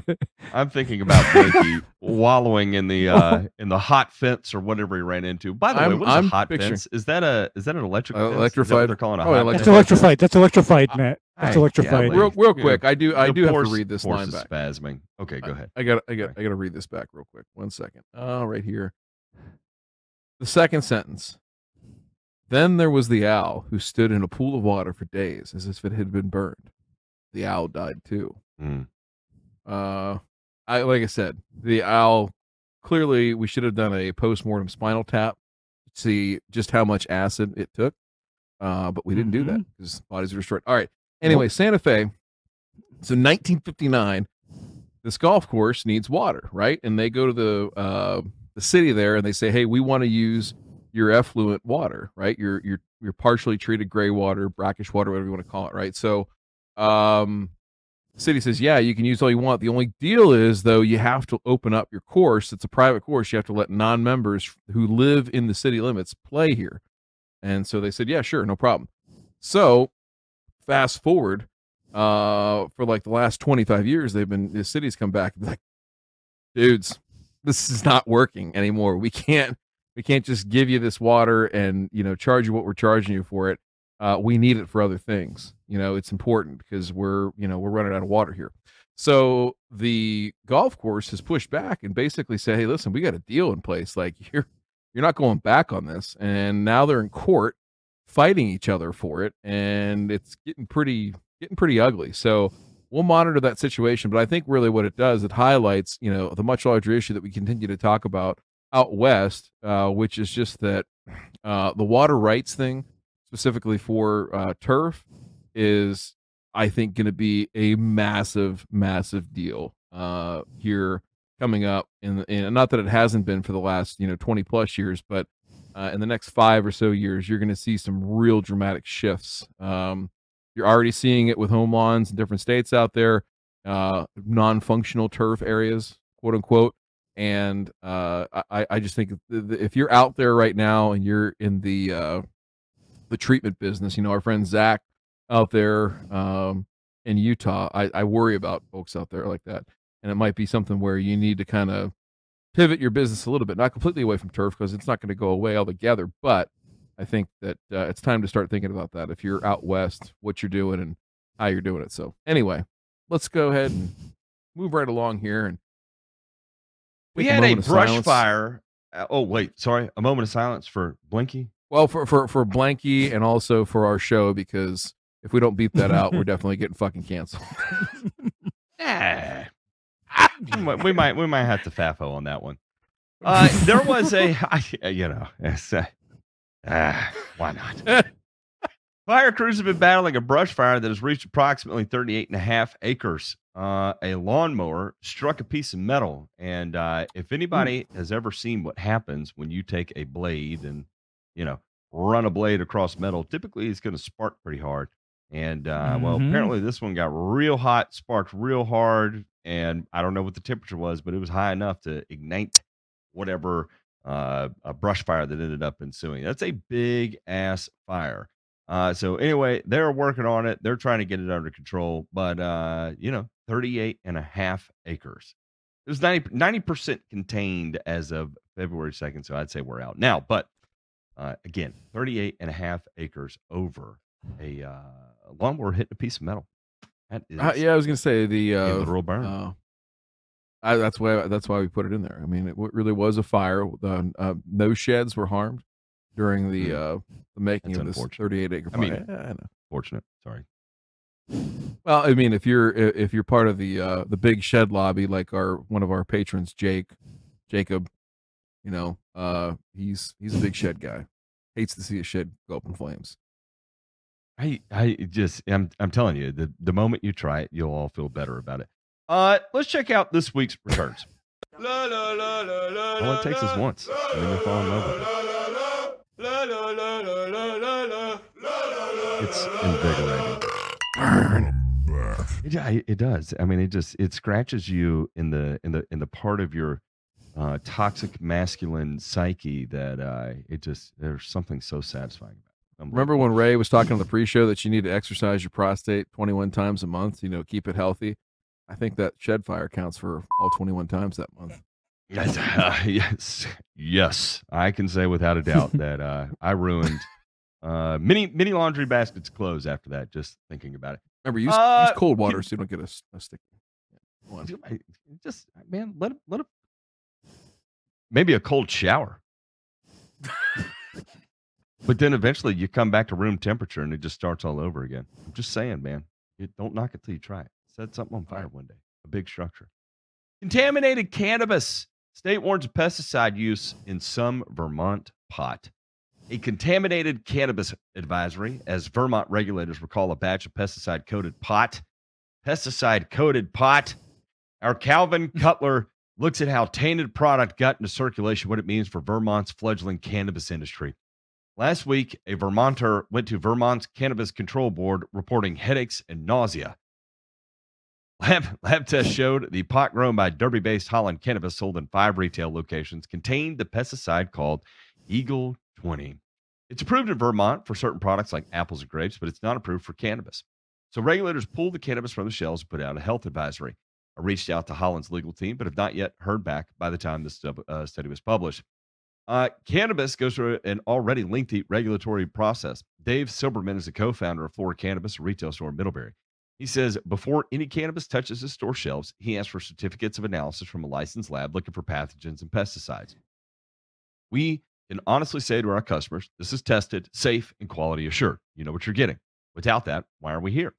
I'm thinking about Blanky wallowing in the uh [LAUGHS] in the hot fence or whatever he ran into. By the way, I'm- what is a I'm hot picturing- fence? Is that a is that an electric Uh, fence? Is that what electrified. they're calling a Oh, hot electrified. That's fence? electrified. That's electrified, Matt. That's Hey, electrified. well, Real real Yeah. quick, I do I The do have to read this horse line is back. spasming. Okay, go ahead. I got I got I got to read this back real quick. One second. Oh, right here. The second sentence. Then there was the owl who stood in a pool of water for days as if it had been burned. The owl died too. Mm. Uh, I like I said, the I'll clearly we should have done a post-mortem spinal tap to see just how much acid it took. Uh, but we didn't do that because bodies are destroyed. All right. Anyway, Santa Fe. So 1959, this golf course needs water, right? And they go to the uh, the city there and they say, "Hey, we want to use your effluent water, right? Your your your partially treated gray water, brackish water, whatever you want to call it, right?" So, um, city says, "Yeah, you can use all you want. The only deal is, though, you have to open up your course. It's a private course. You have to let non-members who live in the city limits play here." And so they said, "Yeah, sure, no problem." So, fast forward, uh, for like the last 25 years, they've been the cities come back like, dudes, this is not working anymore. We can't we can't just give you this water and you know charge you what we're charging you for it. Uh, we need it for other things. You know, it's important because we're you know we're running out of water here. So the golf course has pushed back and basically said, "Hey, listen, we got a deal in place. Like [LAUGHS] you're you're not going back on this." And now they're in court fighting each other for it, and it's getting pretty getting pretty ugly. So we'll monitor that situation. But I think really what it does, it highlights, you know, the much larger issue that we continue to talk about out west, uh, which is just that uh, the water rights thing, specifically for uh, turf, is I think going to be a massive, massive deal uh, here coming up. In, in not that it hasn't been for the last you know twenty plus years, but uh, in the next five or so years, you're going to see some real dramatic shifts. Um, you're already seeing it with home lawns in different states out there, uh, non-functional turf areas, quote unquote. And uh, I, I just think if you're out there right now and you're in the uh, the treatment business, you know, our friend Zach out there um, in Utah, I, I worry about folks out there like that. And it might be something where you need to kind of pivot your business a little bit, not completely away from turf because it's not going to go away altogether, but I think that uh, it's time to start thinking about that. If you're out west, what you're doing and how you're doing it. So anyway, let's go ahead and move right along here. And we had a, brush fire. Uh, oh wait, sorry, a moment of silence for Blinky. Well, for for for Blanky and also for our show because if we don't beat that out, we're [LAUGHS] definitely getting fucking canceled. [LAUGHS] yeah, [LAUGHS] we might we might have to fafo on that one. Uh, there was a, I, you know, uh, Ah, why not? [LAUGHS] Fire crews have been battling a brush fire that has reached approximately 38 and a half acres. Uh, a lawnmower struck a piece of metal. And uh, if anybody has ever seen what happens when you take a blade and, you know, run a blade across metal, typically it's going to spark pretty hard. And uh, mm-hmm. well, apparently this one got real hot, sparked real hard. And I don't know what the temperature was, but it was high enough to ignite whatever uh, a brush fire that ended up ensuing. That's a big ass fire. Uh, so anyway, they're working on it. They're trying to get it under control, but uh, you know, 38 and a half acres. It was 90 percent contained as of February 2nd, so I'd say we're out now. But uh, again, 38 and a half acres over a uh, lawnmower hitting a piece of metal. That is uh, yeah, I was gonna say the uh, burn. I, that's why that's why we put it in there. I mean, it really was a fire. The uh, no sheds were harmed during the Mm. uh, the making That's of this 38 acre I fire. mean- Yeah, I know. Fortunate. Sorry. Well, I mean, if you're if you're part of the uh, the big shed lobby, like our one of our patrons, Jake, Jacob, you know, uh, he's he's a big shed guy. Hates to see a shed go up in flames. I I just I'm I'm telling you, the the moment you try it, you'll all feel better about it. Uh, let's check out this week's returns. [LAUGHS] All it takes is once, and then you fall in love with it. It's invigorating. It, yeah, it does. I mean, it just it scratches you in the in the in the part of your uh, toxic masculine psyche that uh, it just there's something so satisfying about. it. Remember when Ray was talking on the pre-show that you need to exercise your prostate 21 times a month, you know, keep it healthy? I think that shed fire counts for all 21 times that month. Yes, uh, [LAUGHS] yes, yes. I can say without a doubt [LAUGHS] that uh, I ruined uh, many many laundry baskets clothes after that. Just thinking about it. Remember, use, Uh, use cold water you- so you don't get a, a sticky one. Just man, let it let it. Maybe a cold shower. [LAUGHS] but then eventually you come back to room temperature and it just starts all over again. I'm just saying, man. You don't knock it till you try it. Set something on fire one day. A big structure. Contaminated cannabis. State warns of pesticide use in some Vermont pot. A contaminated cannabis advisory, as Vermont regulators recall a batch of pesticide coated pot. Pesticide coated pot. Our Calvin [LAUGHS] Cutler looks at how tainted product got into circulation, what it means for Vermont's fledgling cannabis industry. Last week, a Vermonter went to Vermont's Cannabis Control Board reporting headaches and nausea. Lab, lab tests showed the pot grown by Derby based Holland Cannabis, sold in five retail locations, contained the pesticide called Eagle 20. It's approved in Vermont for certain products like apples and grapes, but it's not approved for cannabis. So regulators pulled the cannabis from the shelves and put out a health advisory. I reached out to Holland's legal team, but have not yet heard back by the time this uh, study was published. Uh, cannabis goes through an already lengthy regulatory process. Dave Silberman is the co founder of Flora Cannabis, retail store in Middlebury. He says before any cannabis touches his store shelves, he asks for certificates of analysis from a licensed lab looking for pathogens and pesticides. We can honestly say to our customers, this is tested, safe, and quality assured. You know what you're getting. Without that, why are we here?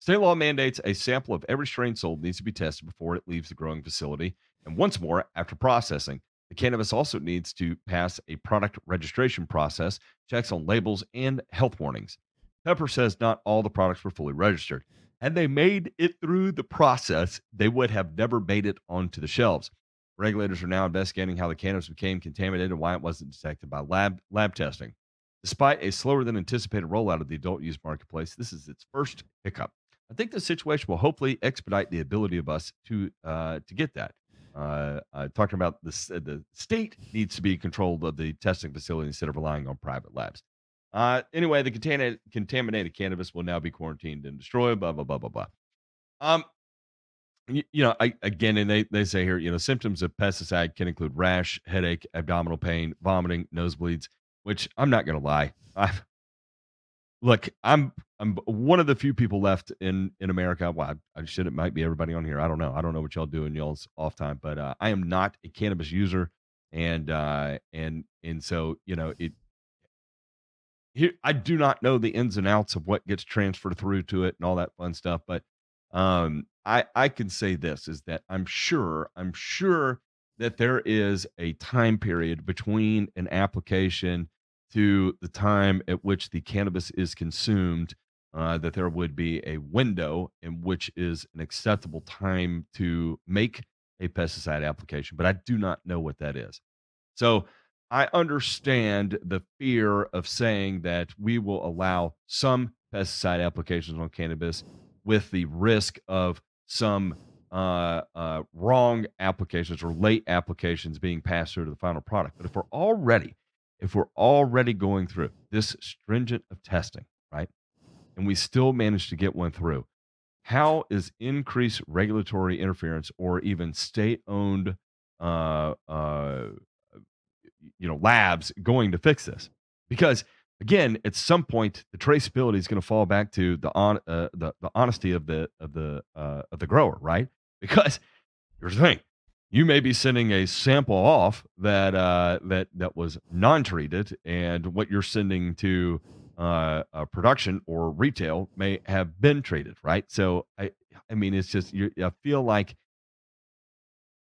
State law mandates a sample of every strain sold needs to be tested before it leaves the growing facility. And once more, after processing, the cannabis also needs to pass a product registration process, checks on labels, and health warnings. Pepper says not all the products were fully registered and they made it through the process, they would have never made it onto the shelves. Regulators are now investigating how the cannabis became contaminated and why it wasn't detected by lab lab testing. Despite a slower than anticipated rollout of the adult use marketplace, this is its first hiccup. I think this situation will hopefully expedite the ability of us to uh, to get that. Uh, uh, talking about the the state needs to be controlled of the testing facility instead of relying on private labs. Uh, anyway, the contaminated, contaminated cannabis will now be quarantined and destroyed. Blah blah blah blah blah. Um, you, you know, I, again, and they they say here, you know, symptoms of pesticide can include rash, headache, abdominal pain, vomiting, nosebleeds. Which I'm not gonna lie, [LAUGHS] I look, I'm I'm one of the few people left in in America. Well, I, I should it might be everybody on here. I don't know. I don't know what y'all do in y'all's off time, but uh, I am not a cannabis user, and uh, and and so you know it here I do not know the ins and outs of what gets transferred through to it and all that fun stuff, but um, I I can say this is that I'm sure I'm sure that there is a time period between an application to the time at which the cannabis is consumed uh, that there would be a window in which is an acceptable time to make a pesticide application, but I do not know what that is. So I understand the fear of saying that we will allow some pesticide applications on cannabis with the risk of some uh, uh, wrong applications or late applications being passed through to the final product. But if we're already, if we're already going through this stringent of testing, right, and we still manage to get one through, how is increased regulatory interference or even state-owned uh, uh, you know labs going to fix this. Because again at some point the traceability is going to fall back to the on uh, the, the honesty of the of the uh, of the grower right? [LAUGHS] Because here's the thing. You may be sending a sample off that uh, that that was non-treated and what you're sending to uh, production or retail may have been treated right? So i i mean it's just you, i feel like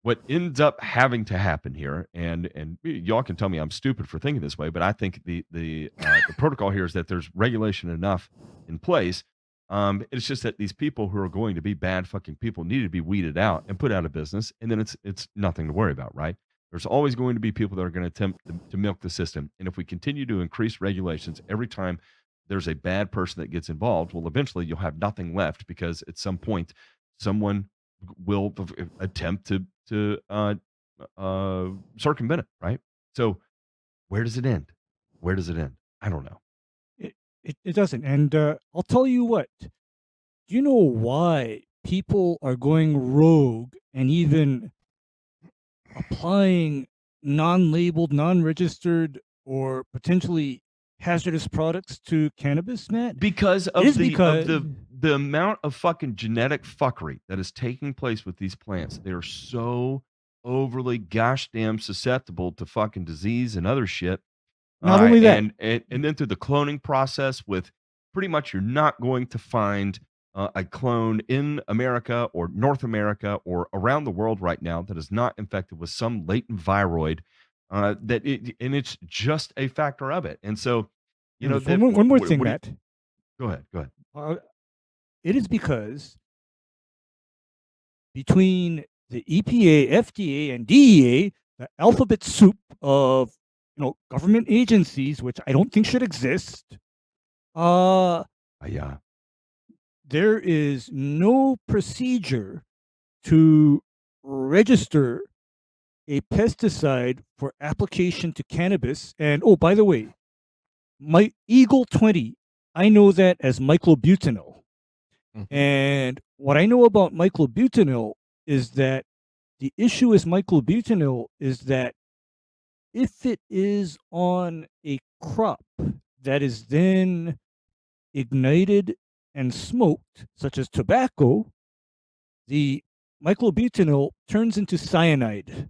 what ends up having to happen here, and and y'all can tell me I'm stupid for thinking this way, but I think the the uh, the protocol here is that there's regulation enough in place. Um, it's just that these people who are going to be bad fucking people need to be weeded out and put out of business, and then it's it's nothing to worry about, right? There's always going to be people that are going to attempt to, to milk the system, and if we continue to increase regulations every time there's a bad person that gets involved, well, eventually you'll have nothing left because at some point someone will attempt to to uh, uh, circumvent it, right? So, where does it end? Where does it end? I don't know. It it, it doesn't, and uh, I'll tell you what. Do you know why people are going rogue and even applying non-labeled, non-registered, or potentially hazardous products to cannabis, Matt? Because of the because... of the the amount of fucking genetic fuckery that is taking place with these plants. They're so overly gosh damn susceptible to fucking disease and other shit. Not uh, only that, and, and and then through the cloning process with pretty much you're not going to find uh, a clone in America or North America or around the world right now that is not infected with some latent viroid. Uh, that it, and it's just a factor of it. And so, you know, that- one, more- one more what- thing, what you- Matt. Go ahead. Go ahead. It is because between the EPA, FDA, and DEA, the alphabet soup of you know government agencies, which I don't think should exist, uh, Uh, yeah. there is no procedure to register a pesticide for application to cannabis. And oh, by the way, my Eagle 20, I know that as myclobutanil. Mhm. And what I know about myclobutanil is that the issue with myclobutanil is that if it is on a crop that is then ignited and smoked, such as tobacco, the myclobutanil turns into cyanide.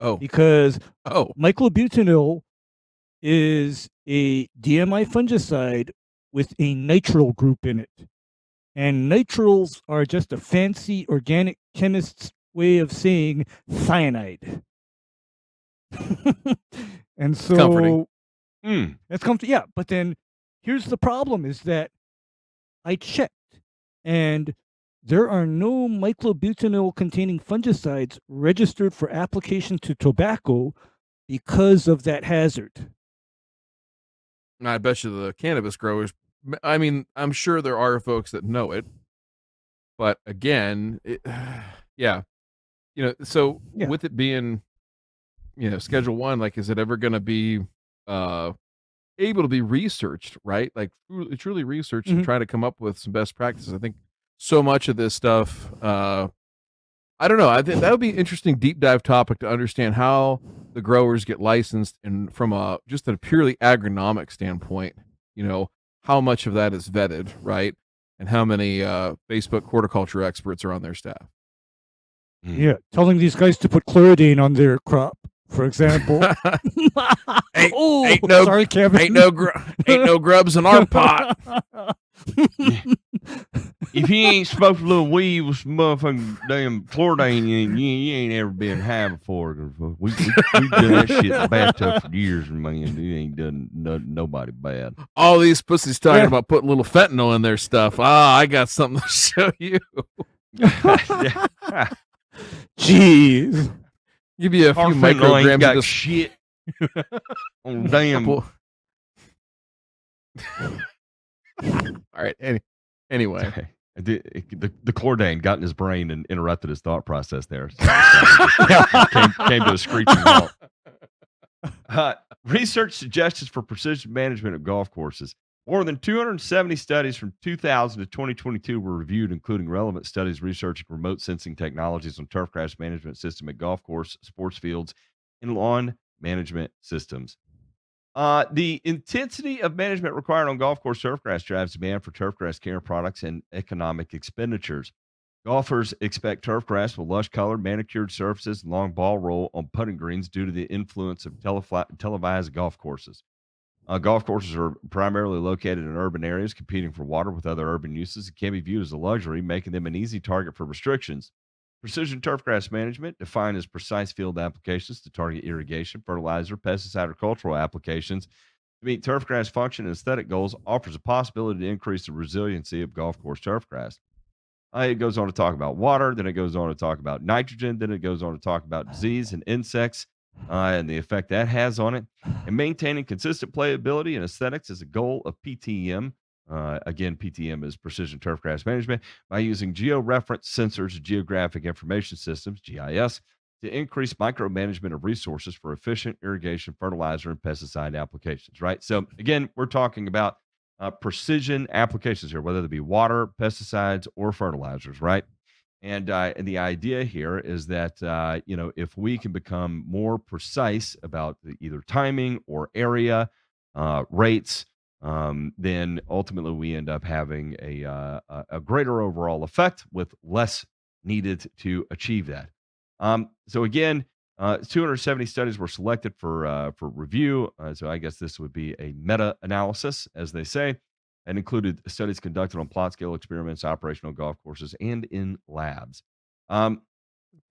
Oh, because oh, myclobutanil is a DMI fungicide with a nitrile group in it. And nitriles are just a fancy organic chemist's way of saying cyanide. [LAUGHS] and so comforting. Mm. that's comfort. Yeah, but then here's the problem: is that I checked, and there are no myclobutanil-containing fungicides registered for application to tobacco because of that hazard. I bet you the cannabis growers. I mean, I'm sure there are folks that know it, but again, it, [SIGHS] yeah, you know. So Yeah. with it being, you know, Schedule One, like, is it ever going to be uh able to be researched? Right, like truly, truly researched and Mhm. try to come up with some best practices. I think so much of this stuff. uh I don't know. I think that would be an interesting deep dive topic to understand how the growers get licensed and from a just a purely agronomic standpoint, you know, how much of that is vetted, right? And how many uh Facebook horticulture experts are on their staff. Mm. Yeah, telling these guys to put chlordane on their crop, for example. [LAUGHS] Ain't- [LAUGHS] oh, ain't no- sorry, Kevin. ain't no gr- ain't no grubs in our [LAUGHS] pot. If you ain't smoked a little weed with some motherfucking damn chlordane, you ain't, you, you ain't ever been high before. 'Cause We, we, we've done that shit in the bathtub for years, man, you ain't done no, nobody bad. All these pussies talking Yeah. about putting a little fentanyl in their stuff. Ah, I got something to [LAUGHS] show you. [LAUGHS] Jeez. Give you a few Our fentanyl ain't micrograms of this shit [LAUGHS] on damn. All right. Any, anyway, Okay. The, the, the chlordane got in his brain and interrupted his thought process there. So, so [LAUGHS] came, came to a screeching halt. [LAUGHS] Uh, research suggestions for precision management of golf courses. More than 270 studies from 2000 to 2022 were reviewed, including relevant studies researching remote sensing technologies on turf turfgrass management system at golf course, sports fields, and lawn management systems. Uh, the intensity of management required on golf course turfgrass drives demand for turfgrass care products and economic expenditures. Golfers expect turfgrass with lush colored, manicured surfaces and long ball roll on putting greens due to the influence of televised golf courses. Uh, golf courses are primarily located in urban areas, competing for water with other urban uses and can be viewed as a luxury, making them an easy target for restrictions. Precision turfgrass management, defined as precise field applications to target irrigation, fertilizer, pesticide, or cultural applications to meet turfgrass function and aesthetic goals, offers a possibility to increase the resiliency of golf course turfgrass. Uh, it goes on to talk about water, then it goes on to talk about nitrogen, then it goes on to talk about disease and insects uh, and the effect that has on it. And maintaining consistent playability and aesthetics is a goal of PTM. Uh, again, PTM is precision turf grass management by using georeference sensors geographic information systems, GIS, to increase micromanagement of resources for efficient irrigation, fertilizer, and pesticide applications, right? So, again, we're talking about uh, precision applications here, whether they be water, pesticides, or fertilizers, right? And, uh, and the idea here is that uh, you know if we can become more precise about the, either timing or area uh, rates, um, then ultimately we end up having a uh, a- a greater overall effect with less needed to achieve that. Um, so again, uh, 270 studies were selected for uh, for review. Uh, so I guess this would be a meta analysis, as they say. and included studies conducted on plot scale experiments, operational golf courses, and in labs. Um,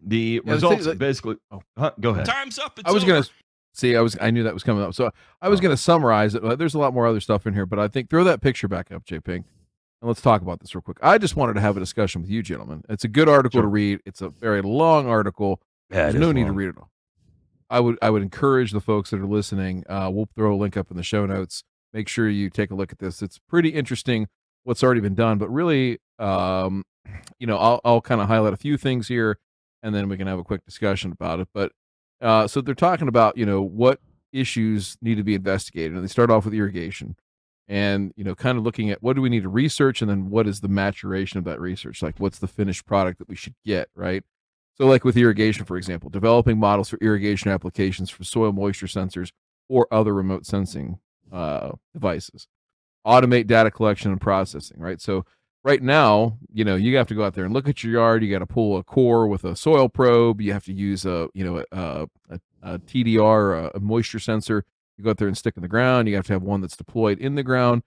the the results thing that- basically. Oh. Huh, go ahead. Time's up. It's I was gonna over. See. I was. I knew that was coming up. So I was Oh. gonna summarize it. There's a lot more other stuff in here, but I think throw that picture back up, J Ping, and let's talk about this real quick. I just wanted to have a discussion with you, gentlemen. It's a good article to read. It's a very long article. Yeah, There's no is need to read it all. I would. I would encourage the folks that are listening. Uh, we'll throw a link up in the show notes. Make sure you take a look at this. It's pretty interesting what's already been done, but really, um, you know, I'll I'll kind of highlight a few things here, and then we can have a quick discussion about it. But uh, so they're talking about you know what issues need to be investigated, and they start off with irrigation, and you know, kind of looking at what do we need to research, and then what is the maturation of that research, like what's the finished product that we should get, right? So, like with irrigation, for example, developing models for irrigation applications for soil moisture sensors or other remote sensing uh, devices, automate data collection and processing, right? So, right now, you know, you have to go out there and look at your yard. You got to pull a core with a soil probe. You have to use a, you know, a, a, a TDR, a, a moisture sensor. You go out there and stick in the ground. You have to have one that's deployed in the ground.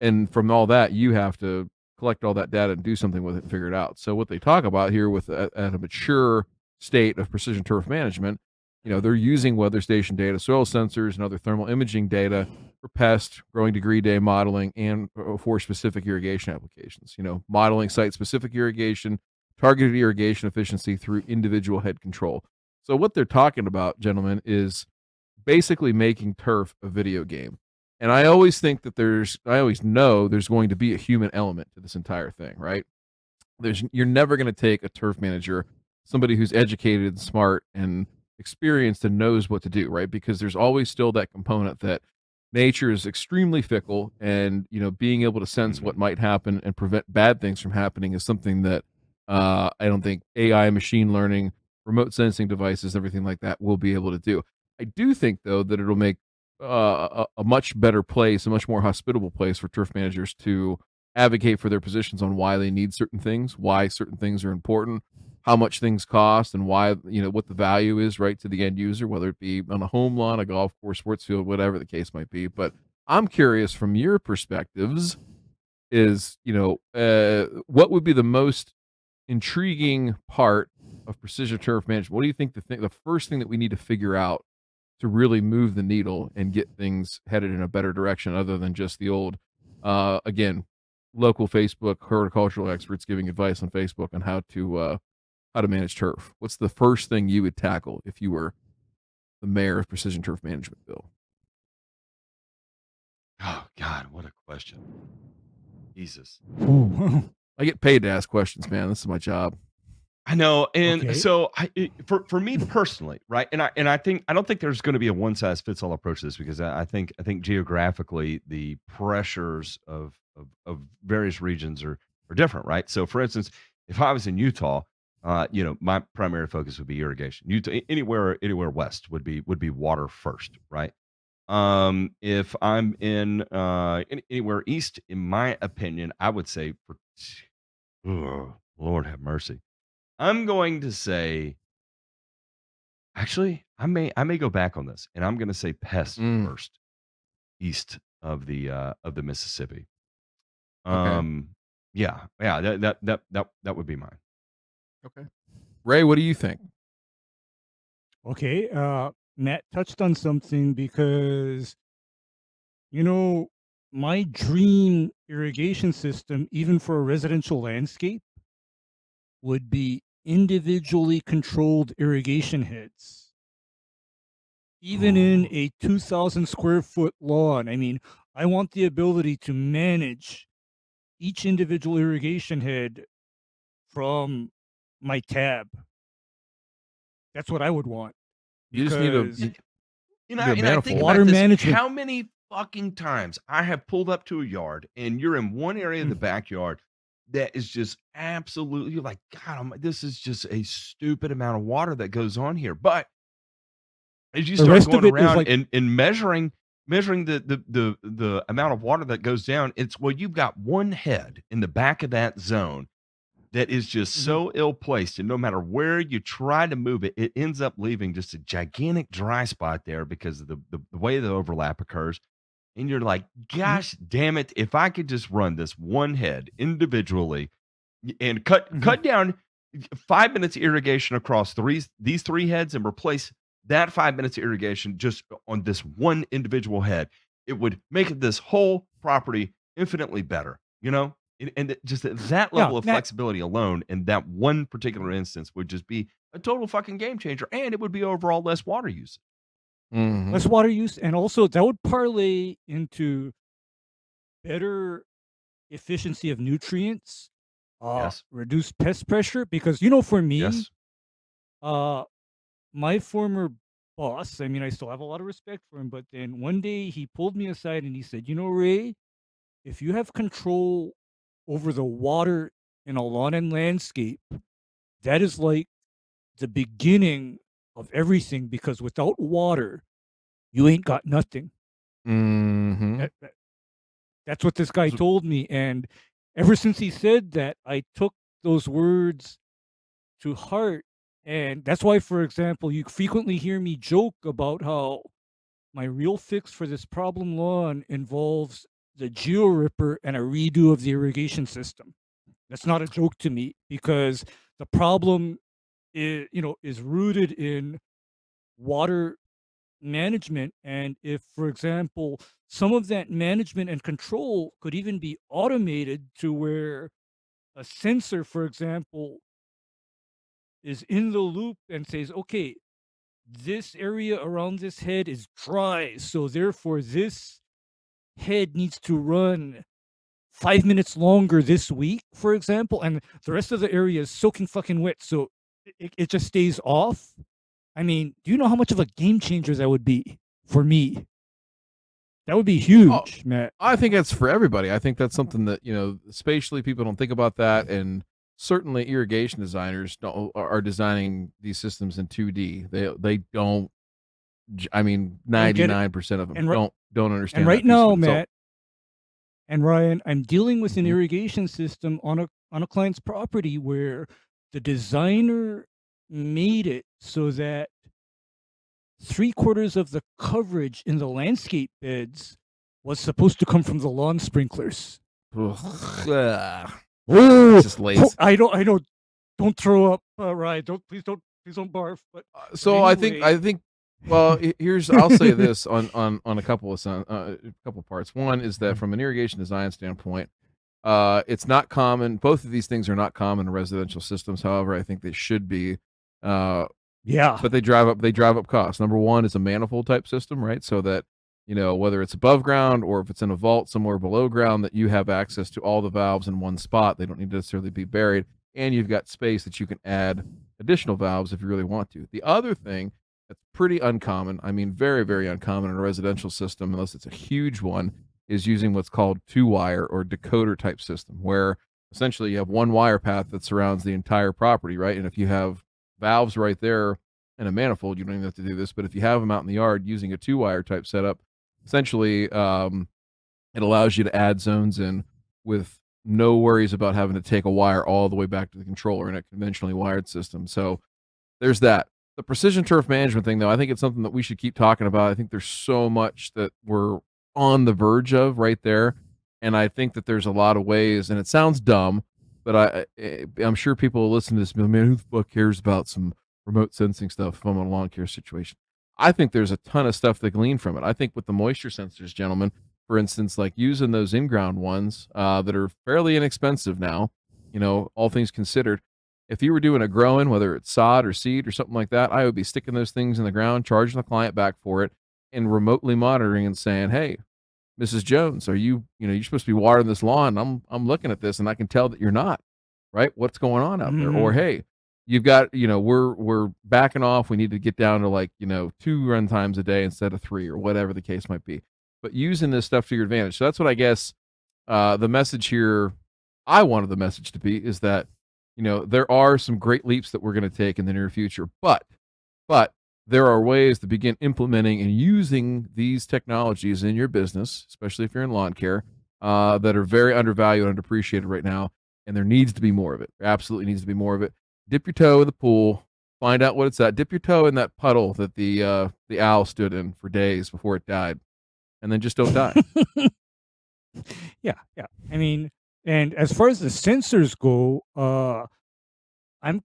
And from all that, you have to collect all that data and do something with it and figure it out. So what they talk about here with at, at a mature state of precision turf management, you know, they're using weather station data, soil sensors, and other thermal imaging data for pest, growing degree day modeling, and uh, for specific irrigation applications. You know, modeling site specific irrigation, targeted irrigation efficiency through individual head control. So what they're talking about, gentlemen, is basically making turf a video game. And I always think that there's, I always know there's going to be a human element to this entire thing, right? There's, you're never going to take a turf manager, somebody who's educated and smart and experienced and knows what to do, right? Because there's always still that component that nature is extremely fickle, and you know, being able to sense what might happen and prevent bad things from happening is something that uh, I don't think AI, machine learning, remote sensing devices, everything like that will be able to do. I do think though that it'll make uh, a, a much better place, a much more hospitable place for turf managers to advocate for their positions on why they need certain things, why certain things are important, how much things cost, and why you know what the value is right to the end user, whether it be on a home lawn, a golf course, sports field, whatever the case might be. But I'm curious from your perspectives, is you know uh, what would be the most intriguing part of precision turf management? What do you think the thing, the first thing that we need to figure out to really move the needle and get things headed in a better direction, other than just the old, uh, again, local Facebook horticultural experts giving advice on Facebook on how to uh, how to manage turf? What's the first thing you would tackle if you were the mayor of Precision Turf Management, Bill? Oh God, what a question. Jesus. Ooh. I get paid to ask questions, man. This is my job. I know, and Okay. so I, it, for for me personally, right? And I and I think I don't think there's going to be a one size fits all approach to this because I, I think I think geographically the pressures of, of of various regions are are different, right? So, for instance, if I was in Utah, uh, you know, my primary focus would be irrigation. Utah, anywhere anywhere west would be would be water first, right? Um, if I'm in uh any- anywhere east, in my opinion, I would say for oh, Lord have mercy. I'm going to say actually, I may I may go back on this and I'm going to say pest Mm. first east of the uh of the Mississippi. Okay. Um yeah, yeah, that that that that, that would be mine. Okay. Ray, what do you think? Okay, uh, Matt touched on something because, you know, my dream irrigation system, even for a residential landscape, would be individually controlled irrigation heads. Even in a 2,000 square foot lawn, I mean, I want the ability to manage each individual irrigation head from my tab. That's what I would want. You just need a you- You know, a and I think manifold. about Water this, management. How many fucking times I have pulled up to a yard and you're in one area of the mm. backyard that is just absolutely you're like, God, I'm, this is just a stupid amount of water that goes on here. But as you start going around like- and, and measuring measuring the, the the the amount of water that goes down, it's well, you've got one head in the back of that zone that is just Mhm. so ill placed, and no matter where you try to move it, it ends up leaving just a gigantic dry spot there because of the, the, the way the overlap occurs. and you're like, gosh damn it, if I could just run this one head individually and cut Mhm. cut down five minutes of irrigation across three these three heads and replace that five minutes of irrigation just on this one individual head, it would make this whole property infinitely better, you know? And, and just that- that Yeah, level of that- flexibility alone in that one particular instance would just be a total fucking game changer and it would be overall less water use. Mhm. less water use, and also that would parlay into better efficiency of nutrients, uh, Yes. reduced pest pressure. Because you know, for me, Yes. uh, my former boss, I mean, I still have a lot of respect for him, but then one day he pulled me aside and he said, "You know, Ray, if you have control over the water in a lawn and landscape, that is like the beginning of everything because without water, you ain't got nothing." Mhm. That- that- that's what this guy told me. And ever since he said that, I took those words to heart. And that's why, for example, you frequently hear me joke about how my real fix for this problem lawn involves the Geo Ripper and a redo of the irrigation system. That's not a joke to me because the problem is, you know, is rooted in water management and if for example some of that management and control could even be automated to where a sensor for example is in the loop and says okay this area around this head is dry so therefore this head needs to run five minutes longer this week for example and the rest of the area is soaking fucking wet so it, it just stays off I mean, do you know how much of a game changer that would be for me? That would be oh, huge, Matt. I think that's for everybody. I think that's something that you know, spatially, people don't think about that, and certainly irrigation designers are designing these systems in 2D. They they don't. I mean, ninety nine percent of them And don't don't understand. And right now, Matt and Ryan, I'm dealing with an Mhm. irrigation system on a on a client's property where the designer made it so that three quarters of the coverage in the landscape beds was supposed to come from the lawn sprinklers. Ugh. Ugh. It's just lazy. I don't, I don't, don't throw up, uh, Ryan. Don't please, don't, please don't barf. But Uh, so I think I think well here's I'll say [LAUGHS] this on on on a couple of uh, a couple of parts. One is Mm-hmm. that from an irrigation design standpoint, uh, it's not common. Both of these things are not common in residential systems. However, I think they should be. Uh, yeah, but they drive up they drive up costs. Number one is a manifold type system, right? So that you know whether it's above ground or if it's in a vault somewhere below ground, that you have access to all the valves in one spot. They don't need to necessarily be buried, and you've got space that you can add additional valves if you really want to. The other thing that's pretty uncommon, I mean, very very uncommon in a residential system, unless it's a huge one, is using what's called two wire or decoder type system, where essentially you have one wire path that surrounds the entire property, right? And if you have valves right there in a manifold, you don't even have to do this. But if you have them out in the yard using a two wire type setup, essentially um, it allows you to add zones in with no worries about having to take a wire all the way back to the controller in a conventionally wired system. So there's that. The precision turf management thing, though, I think it's something that we should keep talking about. I think there's so much that we're on the verge of right there. And I think that there's a lot of ways, and it sounds dumb, but I, I'm sure people will listen to this. and Man, who the fuck cares about some remote sensing stuff in a lawn care situation? I think there's a ton of stuff to glean from it. I think with the moisture sensors, gentlemen, for instance, like using those in-ground ones uh, that are fairly inexpensive now, you know, all things considered. If you were doing a growing, whether it's sod or seed or something like that, I would be sticking those things in the ground, charging the client back for it, and remotely monitoring and saying, "Hey, Mrs. Jones, are you, you know, you're supposed to be watering this lawn. I'm I'm looking at this and I can tell that you're not. Right? What's going on out there? Or Mhm. hey, you've got, you know, we're we're backing off. We need to get down to like, you know, two run times a day instead of three or whatever the case might be. But using this stuff to your advantage. So that's what I guess uh the message here I wanted the message to be is that, you know, there are some great leaps that we're going to take in the near future, but but there are ways to begin implementing and using these technologies in your business, especially if you're in lawn care, uh, that are very undervalued and underappreciated right now. And there needs to be more of it. There absolutely needs to be more of it. Dip your toe in the pool, find out what it's at. Dip your toe in that puddle that the uh, the owl stood in for days before it died, and then just don't die. [LAUGHS] yeah, yeah. I mean, and as far as the sensors go, uh, I'm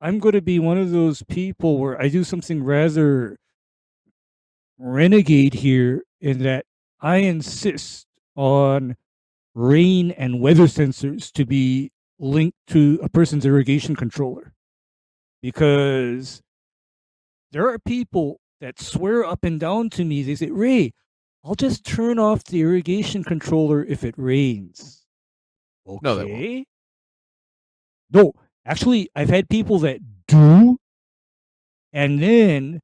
I'm going to be one of those people where I do something rather renegade here in that I insist on rain and weather sensors to be linked to a person's irrigation controller. Because there are people that swear up and down to me. They say ray i'll just turn off the irrigation controller if it rains okay No, they won't. no actually i've had people that do and then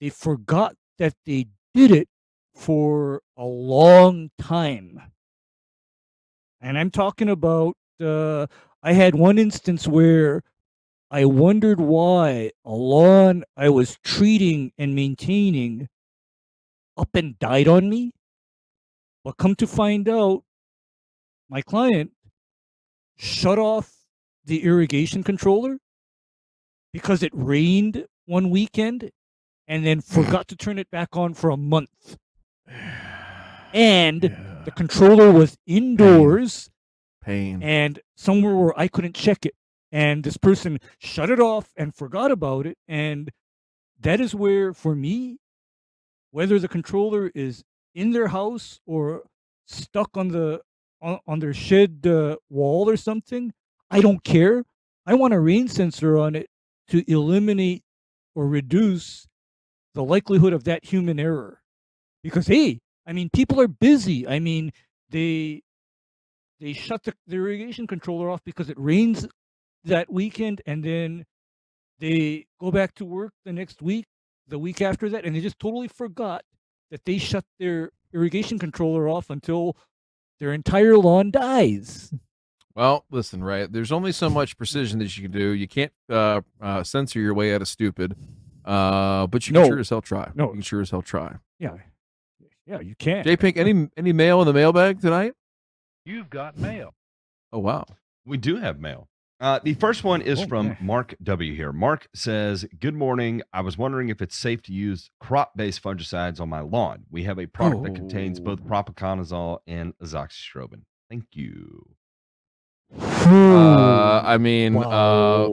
they forgot that they did it for a long time and i'm talking about uh, i had one instance where i wondered why a lawn i was treating and maintaining up and died on me but come to find out my client shut off the irrigation controller because it rained one weekend and then [SIGHS] forgot to turn it back on for a month and the controller was indoors Pain. and somewhere where I couldn't check it. And this person shut it off and forgot about it. And that is where, for me, whether the controller is in their house or stuck on the on, on their shed uh, wall or something, I don't care. I want a rain sensor on it to eliminate or reduce the likelihood of that human error. Because hey, I mean, people are busy. I mean, they they shut the, the irrigation controller off because it rains that weekend and then they go back to work the next week the week after that and they just totally forgot that they shut their irrigation controller off until their entire lawn dies Well, listen, right? There's only so much precision that you can do. You can't uh, uh, censor your way out of stupid, uh, but you can No. sure as hell try. No. you can sure as hell try. yeah yeah you can't J Pink, any any mail in the mailbag tonight? You've got mail. Oh wow. We do have mail. Uh, the first one is Oh, from. Mark W. here. Mark says, Good morning. I was wondering if it's safe to use crop based fungicides on my lawn. We have a product that contains both Oh. propiconazole and azoxystrobin. Thank you. Uh, I mean, uh,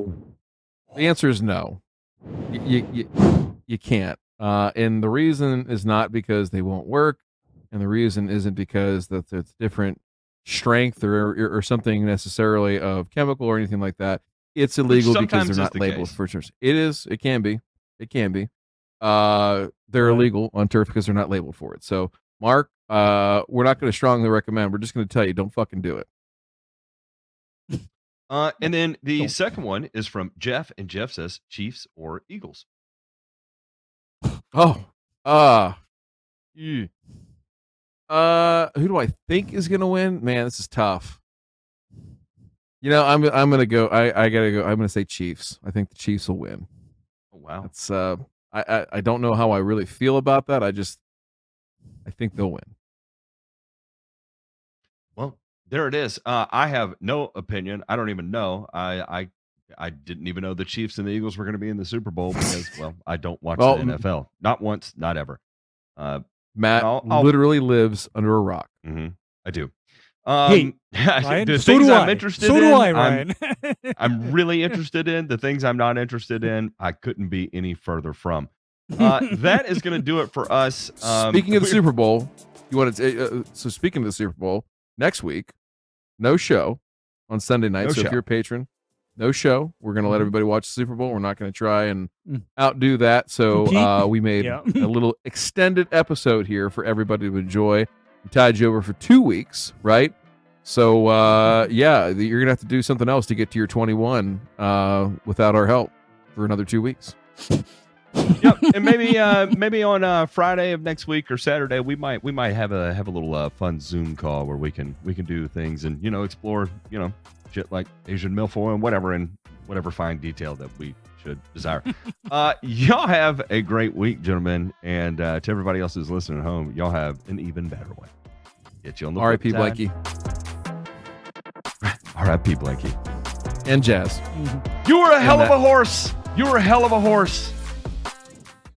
the answer is no. You you, you, you can't. Uh, and the reason is not because they won't work, and the reason isn't because that it's different strength or, or or something necessarily of chemical or anything like that. It's illegal because they're not the labeled case. for turf. It is. It can be. It can be. Uh, they're Right. illegal on turf because they're not labeled for it. So, Mark, uh, we're not going to strongly recommend. We're just going to tell you, don't fucking do it. [LAUGHS] Uh, and then the Don't. second one is from Jeff, and Jeff says, Chiefs or Eagles? [LAUGHS] Oh, uh, yeah. Uh, who do I think is gonna win? Man, this is tough. You know, I'm I'm gonna go. I I gotta go. I'm gonna say Chiefs. I think the Chiefs will win. Oh, wow. That's uh, I I, I don't know how I really feel about that. I just, I think they'll win. Well, there it is. Uh, I have no opinion. I don't even know. I I I didn't even know the Chiefs and the Eagles were going to be in the Super Bowl because, well, I don't watch Well, the NFL. Not once, not ever. Uh, Matt I'll- I'll- literally lives under a rock. mhm, I do. Um, [LAUGHS] Hey, Ryan, the so things do I'm I. interested so in, do I, I'm- Ryan. [LAUGHS] I'm really interested in. The things I'm not interested in, I couldn't be any further from. Uh, that is going to do it for us. [LAUGHS] Um, speaking of the Super Bowl, you want to? Uh, so speaking of the Super Bowl, next week, no show on Sunday night. No so show. if you're a patron, no show. We're going to let Mhm. everybody watch the Super Bowl. We're not going to try and Mm. outdo that. So uh, we made Yeah. a [LAUGHS] little extended episode here for everybody to enjoy. We tied you over for two weeks, right? So uh, yeah, you're gonna have to do something else to get to your 21 uh, without our help for another two weeks. Yep, and maybe uh, maybe on uh, Friday of next week or Saturday we might we might have a have a little uh, fun Zoom call where we can we can do things and you know explore you know shit like Asian milfoil and whatever in whatever fine detail that we should desire. [LAUGHS] uh, y'all have a great week, gentlemen, and uh, to everybody else who's listening at home, y'all have an even better one. Get you on the R.I.P. flip side. Blanky [LAUGHS] R.I.P. Blanky. and Jazz. You were a hell of a horse. You were a hell of a horse.